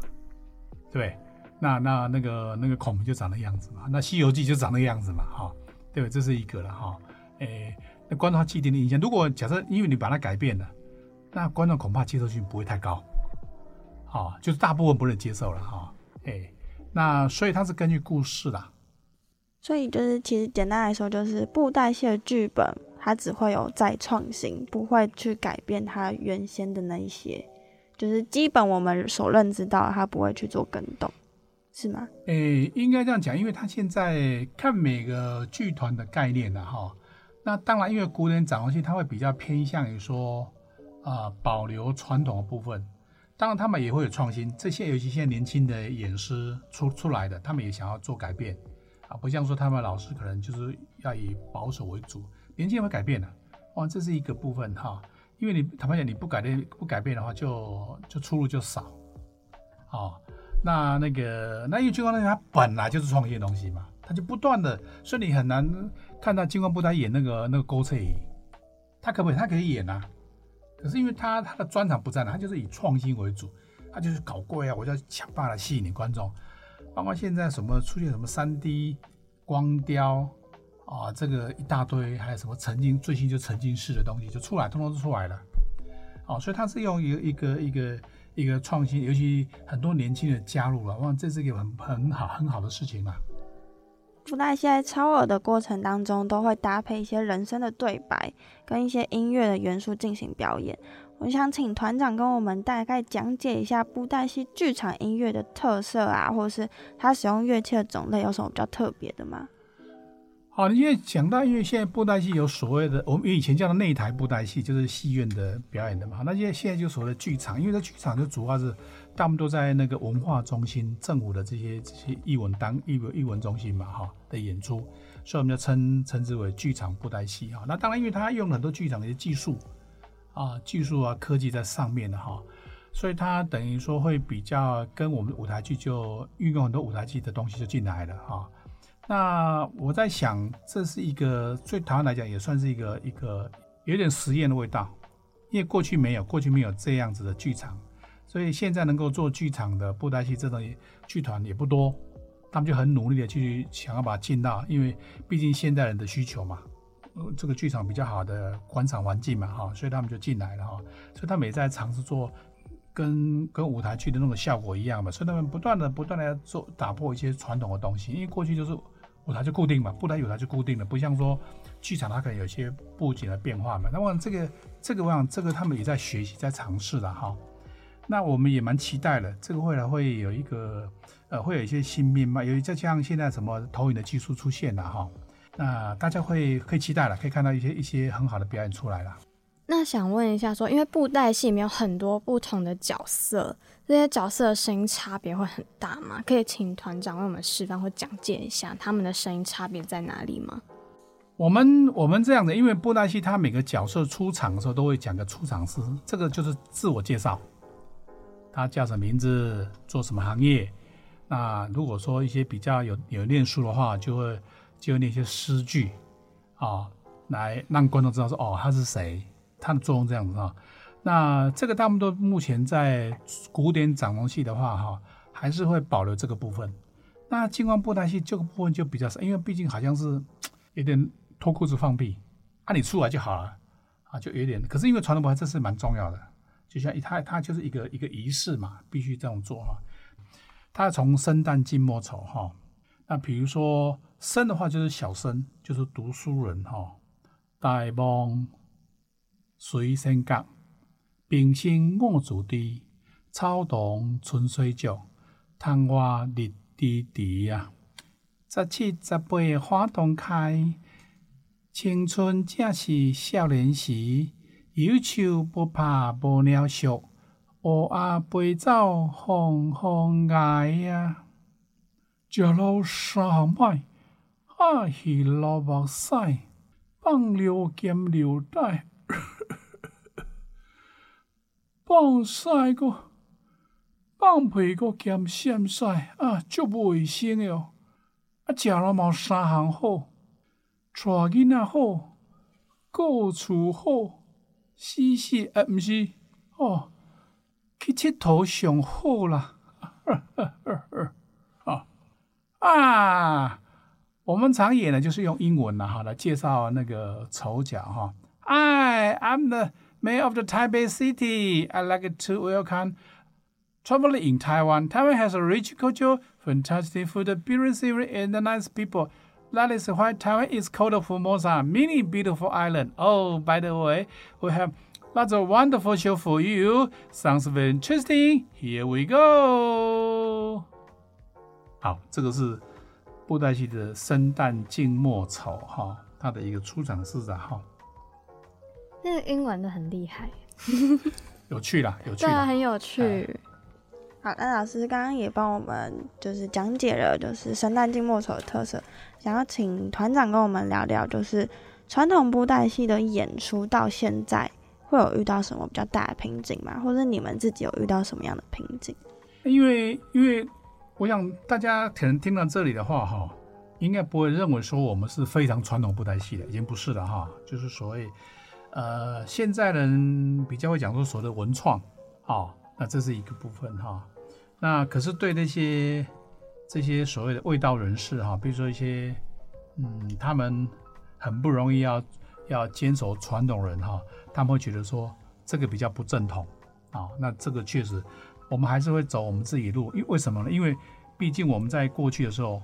对那那那个那个孔明就长那样子嘛，那西游记就长那个样子嘛，哈，对这是一个了哈。诶，那观众他既定的印象，如果假设因为你把它改变了，那观众恐怕接受性不会太高，好，就是大部分不能接受了哈，诶。那所以它是根据故事啦，所以就是其实简单来说，就是布袋戏的剧本它只会有再创新，不会去改变它原先的那一些，就是基本我们所认知到，它不会去做更动，是吗？诶，应该这样讲，因为他现在看每个剧团的概念的哈，那当然因为古典展望戏，它会比较偏向于说啊保留传统的部分。当然，他们也会有创新。这些尤其现在年轻的演师出出来的，他们也想要做改变啊，不像说他们老师可能就是要以保守为主。年轻人会改变的，哇，这是一个部分哈。因为你坦白讲，你不改变不改变的话，就就出路就少啊。那那个那因为金光那它本来就是创新的东西嘛，它就不断的，所以你很难看到金光不在演那个那个勾车仪，他可不可以？他可以演啊。可是因为他他的专长不在那，他就是以创新为主，他就是搞怪啊，我就要想办法吸引你观众。包括现在什么出现什么三 D 光雕啊，这个一大堆，还有什么曾经最新就曾经式的东西就出来，通通都出来了。哦，所以他是用一个一个一个一个创新，尤其很多年轻人加入了，哇，这是一个很很好很好的事情啊。布袋戏在超耳的过程当中，都会搭配一些人声的对白，跟一些音乐的元素进行表演。我想请团长跟我们大概讲解一下布袋戏剧场音乐的特色啊，或是它使用乐器的种类有什么比较特别的吗？好，因为讲到，因为现在布袋戏有所谓的，我们以前叫的内台布袋戏，就是戏院的表演的嘛。那现在现在就所谓的剧场，因为在剧场就主要是大部分都在那个文化中心、政府的这些这些艺文当艺文艺文中心嘛，哈的演出，所以我们就称称之为剧场布袋戏哈。那当然，因为它用很多剧场的一些技术啊、技术啊、科技在上面的哈，所以它等于说会比较跟我们舞台剧就运用很多舞台剧的东西就进来了哈。那我在想，这是一个对台湾来讲也算是一个一个有点实验的味道，因为过去没有，过去没有这样子的剧场，所以现在能够做剧场的布袋戏这种剧团也不多，他们就很努力的去想要把它进到，因为毕竟现代人的需求嘛，呃，这个剧场比较好的观赏环境嘛，哈，所以他们就进来了哈，所以他们也在尝试做跟跟舞台剧的那种效果一样嘛，所以他们不断的不断的做打破一些传统的东西，因为过去就是。舞台就固定嘛，布袋舞台就固定了，不像说剧场它可能有些布景的变化嘛。那么这个这个我想这个他们也在学习在尝试了哈。那我们也蛮期待的，这个未来会有一个呃会有一些新面貌，有再加上现在什么投影的技术出现了哈，那大家会可以期待了，可以看到一些一些很好的表演出来了。那想问一下，说因为布袋戏里面有很多不同的角色，这些角色的声音差别会很大吗？可以请团长为我们示范或讲解一下他们的声音差别在哪里吗？我们我们这样的，因为布袋戏它每个角色出场的时候都会讲个出场诗，这个就是自我介绍，他叫什么名字，做什么行业。那如果说一些比较有有念书的话，就会就念一些诗句啊，来让观众知道说哦他是谁。它的作用这样子哈，那这个大部分都目前在古典掌龙戏的话哈，还是会保留这个部分。那金光布袋戏这个部分就比较少，因为毕竟好像是 有点脱裤子放屁，啊你出来就好了啊，就有点。可是因为传统文化这是蛮重要的，就像它它就是一个一个仪式嘛，必须这样做哈。它从生旦净末丑哈，那比如说生的话就是小生，就是读书人哈，大梦。水仙阁，冰清我自地，草堂春水竹，窗外日滴滴啊！十七十八花同开，青春正是少年时。有愁不怕无鸟宿，乌鸦飞走风风爱呀！食老三麦，哈戏老目屎，放流兼流带。放屎个，放屁个兼闪屎啊，足卫生的哦。啊，食了冇三项好，带囡仔好，过厝好，死死啊，毋是哦，去佚佗上好啦。啊啊，我们常演的就是用英文啦，哈，来介绍那个丑角哈。I am the Mayor of the Taipei City, I'd like to welcome traveling in Taiwan. Taiwan has a rich culture, fantastic food, beautiful scenery, and nice people. That is why Taiwan is called Formosa, meaning beautiful island. Oh, by the way, we have lots of wonderful show for you. Sounds very interesting. Here we go. 好，这个是布袋戏的生旦净末丑哈，它的一个出场式的哈。 那个英文的很厉害，有趣啦，有趣，对啊，很有趣。好，那老师刚刚也帮我们就是讲解了，就是神诞静默丑的特色。想要请团长跟我们聊聊，就是传统布袋戏的演出到现在会有遇到什么比较大的瓶颈吗？或者你们自己有遇到什么样的瓶颈？因为，因为我想大家可能听到这里的话，哈，应该不会认为说我们是非常传统布袋戏的，已经不是了，哈，就是所谓。呃，现在人比较会讲说所谓的文创，啊，那这是一个部分哈。那可是对那些这些所谓的味道人士哈，比如说一些嗯，他们很不容易要要坚守传统人哈，他们会觉得说这个比较不正统啊。那这个确实，我们还是会走我们自己路，因为为什么呢？因为毕竟我们在过去的时候，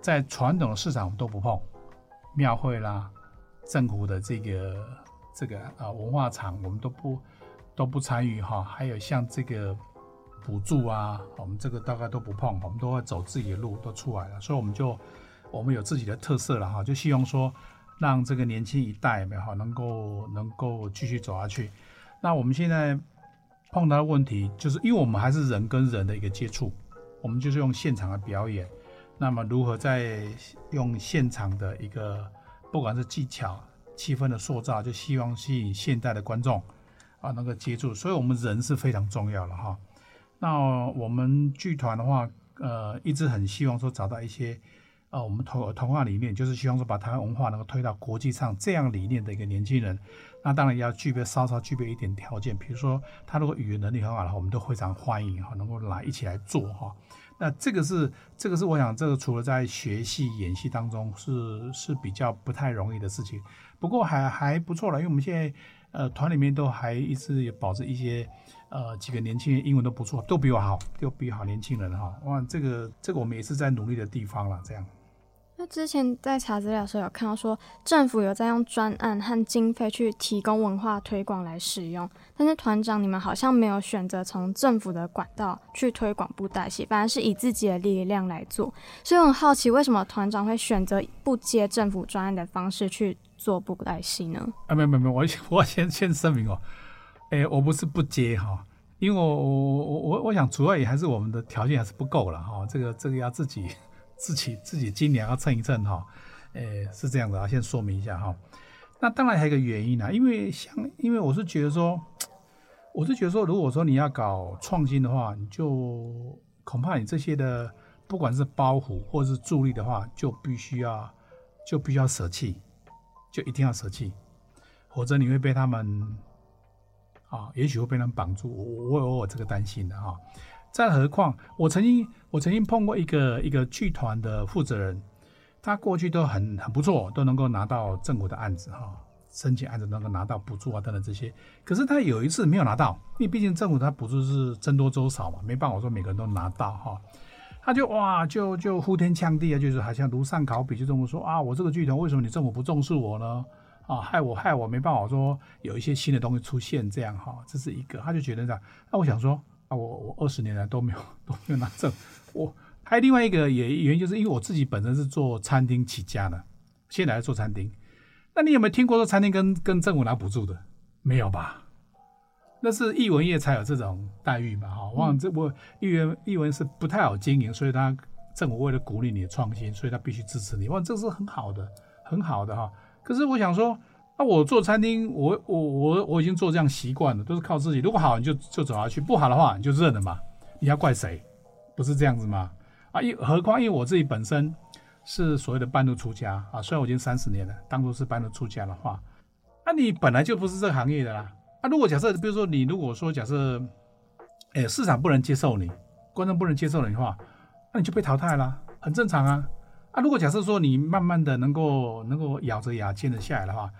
在传统的市场我们都不碰，庙会啦、政府的这个这个啊文化场我们都不都不参与哈。还有像这个补助啊，我们这个大概都不碰，我们都会走自己的路都出来了，所以我们就我们有自己的特色了哈，就希望说。让这个年轻一代没好能够能够继续走下去。那我们现在碰到的问题，就是因为我们还是人跟人的一个接触，我们就是用现场的表演。那么如何在用现场的一个不管是技巧、气氛的塑造，就希望吸引现代的观众啊能够接触。所以我们人是非常重要的哈。那我们剧团的话，呃，一直很希望说找到一些。啊，我们同同化理念就是希望说把台湾文化能够推到国际上这样理念的一个年轻人，那当然要具备稍稍具备一点条件，比如说他如果语言能力很好的话，我们都非常欢迎哈，能够来一起来做哈。那这个是这个是我想这个除了在学戏演戏当中是是比较不太容易的事情，不过还还不错了，因为我们现在呃团里面都还一直也保持一些呃几个年轻人英文都不错，都比我好，都比好年轻人哈。哇，这个这个我们也是在努力的地方了，这样。那之前在查资料的时候有看到说，政府有在用专案和经费去提供文化推广来使用，但是团长你们好像没有选择从政府的管道去推广布袋戏，反而是以自己的力量来做。所以我很好奇，为什么团长会选择不接政府专案的方式去做布袋戏呢？啊，没有没有没有，我 我先先声明哦，哎，我不是不接哈，因为我我我我想主要也还是我们的条件还是不够了哈，这个这个要自己。自己自己今年要称一称哈，诶是这样的啊，先说明一下哈。那当然还有一个原因啊，因为像因为我是觉得说，我是觉得说，如果说你要搞创新的话，你就恐怕你这些的不管是包袱或者是助力的话，就必须要就必须要舍弃，就一定要舍弃，否则你会被他们啊，也许会被他们绑住。我我有我这个担心的哈。再何况，我曾经我曾经碰过一个一个剧团的负责人，他过去都很很不错，都能够拿到政府的案子哈，申请案子能够拿到补助啊等等这些。可是他有一次没有拿到，因为毕竟政府他补助是增多周少嘛，没办法说每个人都拿到哈。他就哇就就呼天抢地啊，就是好像如上考比，就这么说啊，我这个剧团为什么你政府不重视我呢？啊，害我害我没办法说有一些新的东西出现这样哈，这是一个，他就觉得这样。那我想说。啊，我我二十年来都没有 都没有拿证。我还有另外一个也原因，就是因为我自己本身是做餐厅起家的，现在做餐厅。那你有没有听过说餐厅跟跟政府拿补助的？没有吧？那是艺文业才有这种待遇嘛？哈，忘这我艺文艺文是不太好经营，所以他政府为了鼓励你的创新，所以他必须支持你。哇，这是很好的，很好的哈。可是我想说。那我做餐厅，我我我我已经做这样习惯了，都是靠自己。如果好，你就就走下去；不好的话，你就认了嘛。你要怪谁？不是这样子吗？啊，因何况因为我自己本身是所谓的半路出家啊，虽然我已经三十年了，当初是半路出家的话，那你本来就不是这个行业的啦。啊，如果假设，比如说你如果说假设，哎，市场不能接受你，观众不能接受你的话，那你就被淘汰了，很正常啊。啊，如果假设说你慢慢的能够能够咬着牙坚持下来的话，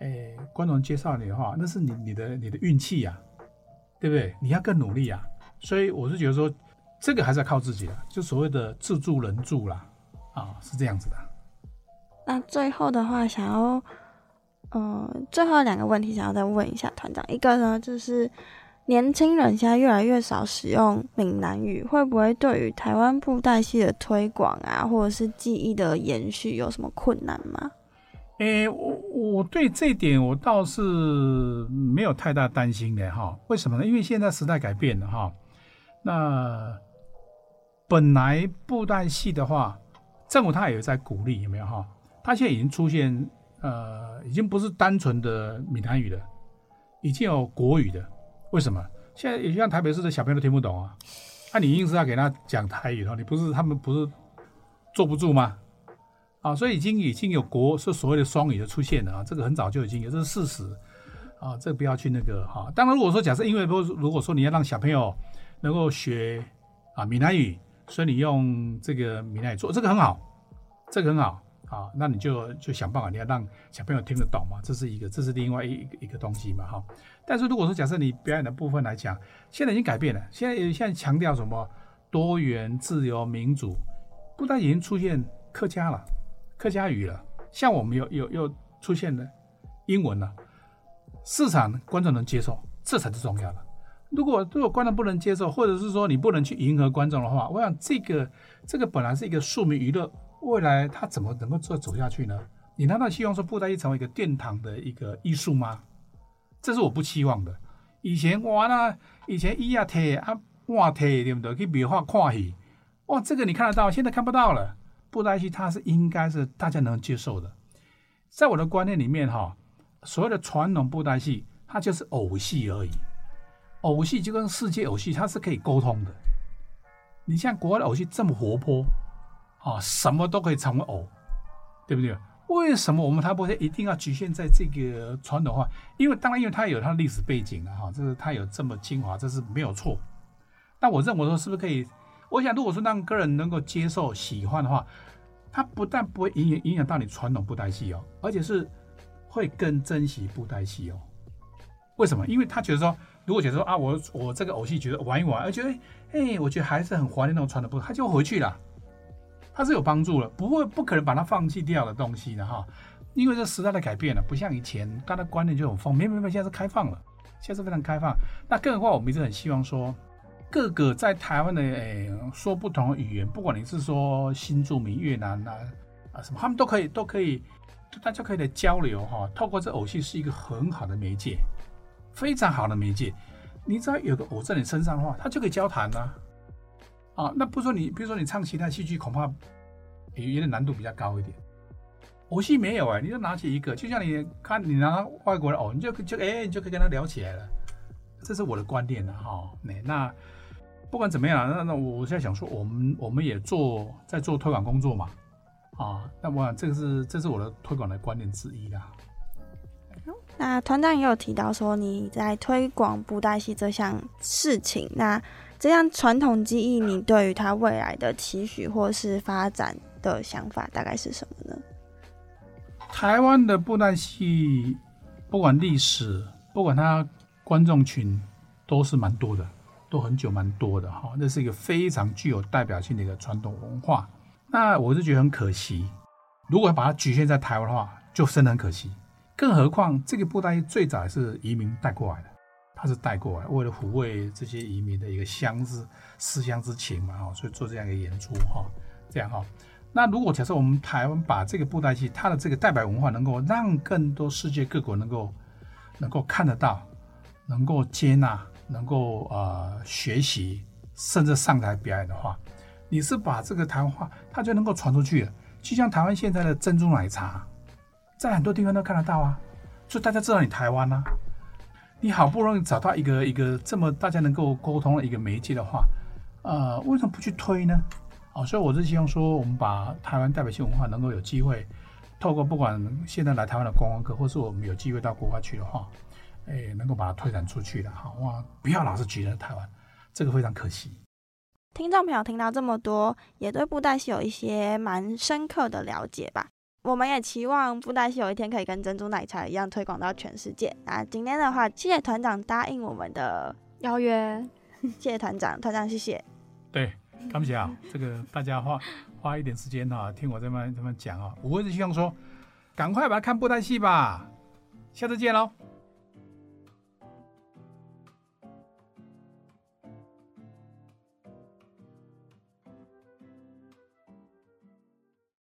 哎，观众介绍你的话，那是你你的你的运气呀，对不对？你要更努力啊！所以我是觉得说，这个还是要靠自己的，就所谓的自助人助啦，啊，是这样子的。那最后的话，想要，嗯，最后两个问题想要再问一下团长，一个呢就是年轻人现在越来越少使用闽南语，会不会对于台湾布袋戏的推广啊，或者是技艺的延续有什么困难吗？诶，我我对这点我倒是没有太大担心的哈。为什么呢？因为现在时代改变了哈。那本来布袋戏的话，政府他也在鼓励，有没有哈？他现在已经出现，呃，已经不是单纯的闽南语了，已经有国语的。为什么？现在也像台北市的小朋友都听不懂啊。那你硬是要给他讲台语的话，你不是他们不是坐不住吗？啊，所以已经已经有国是所谓的双语的出现了啊，这个很早就已经有，这是事实啊，这个不要去那个哈。当然，如果说假设因为不如果说你要让小朋友能够学啊闽南语，所以你用这个闽南语做这个很好，这个很好啊，那你就就想办法，你要让小朋友听得懂嘛，这是一个，这是另外一一个一个东西嘛，哈。但是如果说假设你表演的部分来讲，现在已经改变了，现在现在强调什么多元、自由、民主，不但已经出现客家了，客家语了，像我们又又又出现了英文了，市场观众能接受，这才是重要的。如果如果观众不能接受，或者是说你不能去迎合观众的话，我想这个这个本来是一个庶民娱乐。未来它怎么能够做走下去呢？你难道希望说布袋戏成为一个殿堂的一个艺术吗？这是我不期望的。以前哇那以前咿呀贴啊哇贴对不对？可以描画跨戏，哇这个你看得到，现在看不到了。布袋戏它是应该是大家能接受的。在我的观念里面哈，所谓的传统布袋戏它就是偶戏而已，偶戏就跟世界偶戏它是可以沟通的。你像国外的偶戏这么活泼。啊，什么都可以成为偶，对不对？为什么我们台不会一定要局限在这个传统化？因为当然，因为它有它的历史背景啊，哈，这是它有这么精华，这是没有错。但我认为说，是不是可以？我想，如果说让个人能够接受、喜欢的话，它不但不会影影响到你传统布袋戏哦，而且是会更珍惜布袋戏哦。为什么？因为他觉得说，如果觉得说啊，我我这个偶戏觉得玩一玩，而觉得哎，我觉得还是很怀念那种传统布，他就回去了。它是有帮助了，不会不可能把它放弃掉的东西的哈，因为这时代的改变了，不像以前，大家观念就很封，没没没，现在是开放了，现在是非常开放。那更何况我们一直很希望说，各个在台湾的诶说不同的语言，不管你是说新住民、越南啊啊什么，他们都可以都可以，大家可以来交流哈。透过这偶戏是一个很好的媒介，非常好的媒介。你只要有个偶在你身上的话，他就可以交谈呢。啊，那不说你，比如说你唱其他戏剧，恐怕有点难度比较高一点。偶戏没有哎，你就拿起一个，就像你看你拿外国的偶，你就就哎，你就可以跟他聊起来了。这是我的观点了哈。那那不管怎么样，那那我现在想说，我们我们也做在做推广工作嘛。啊，那我想这个是这是我的推广的观念之一啦。那团长也有提到说你在推广布袋戏这项事情，那。这样传统技艺，你对于它未来的期许或是发展的想法大概是什么呢？台湾的布袋戏，不管历史，不管它观众群，都是蛮多的，都很久蛮多的哈。那是一个非常具有代表性的一个传统文化。那我是觉得很可惜，如果把它局限在台湾的话，就真的很可惜。更何况这个布袋戏最早是移民带过来的。他是带过来，为了抚慰这些移民的一个乡之思乡之情嘛，哈，所以做这样一个演出，哈，这样哈。那如果假设我们台湾把这个布袋戏，它的这个代表文化，能够让更多世界各国能够能够看得到，能够接纳，能够呃学习，甚至上台表演的话，你是把这个台湾话，它就能够传出去了。就像台湾现在的珍珠奶茶，在很多地方都看得到啊，所以大家知道你台湾啊。你好不容易找到一个一个这么大家能够沟通的一个媒介的话，呃，为什么不去推呢？哦，所以我是希望说，我们把台湾代表性文化能够有机会，透过不管现在来台湾的观光客，或是我们有机会到国外去的话，哎，能够把它推展出去的，好哇，不要老是局限在台湾，这个非常可惜。听众朋友听到这么多，也对布袋戏有一些蛮深刻的了解吧？我们也期望布袋戏有一天可以跟珍珠奶茶一样推广到全世界。那今天的话，谢谢团长答应我们的邀约，谢谢团长，团长谢谢。对，感谢啊，这个大家花花一点时间啊，听我这么这么讲啊，我是希望说，赶快把它看布袋戏吧，下次见喽。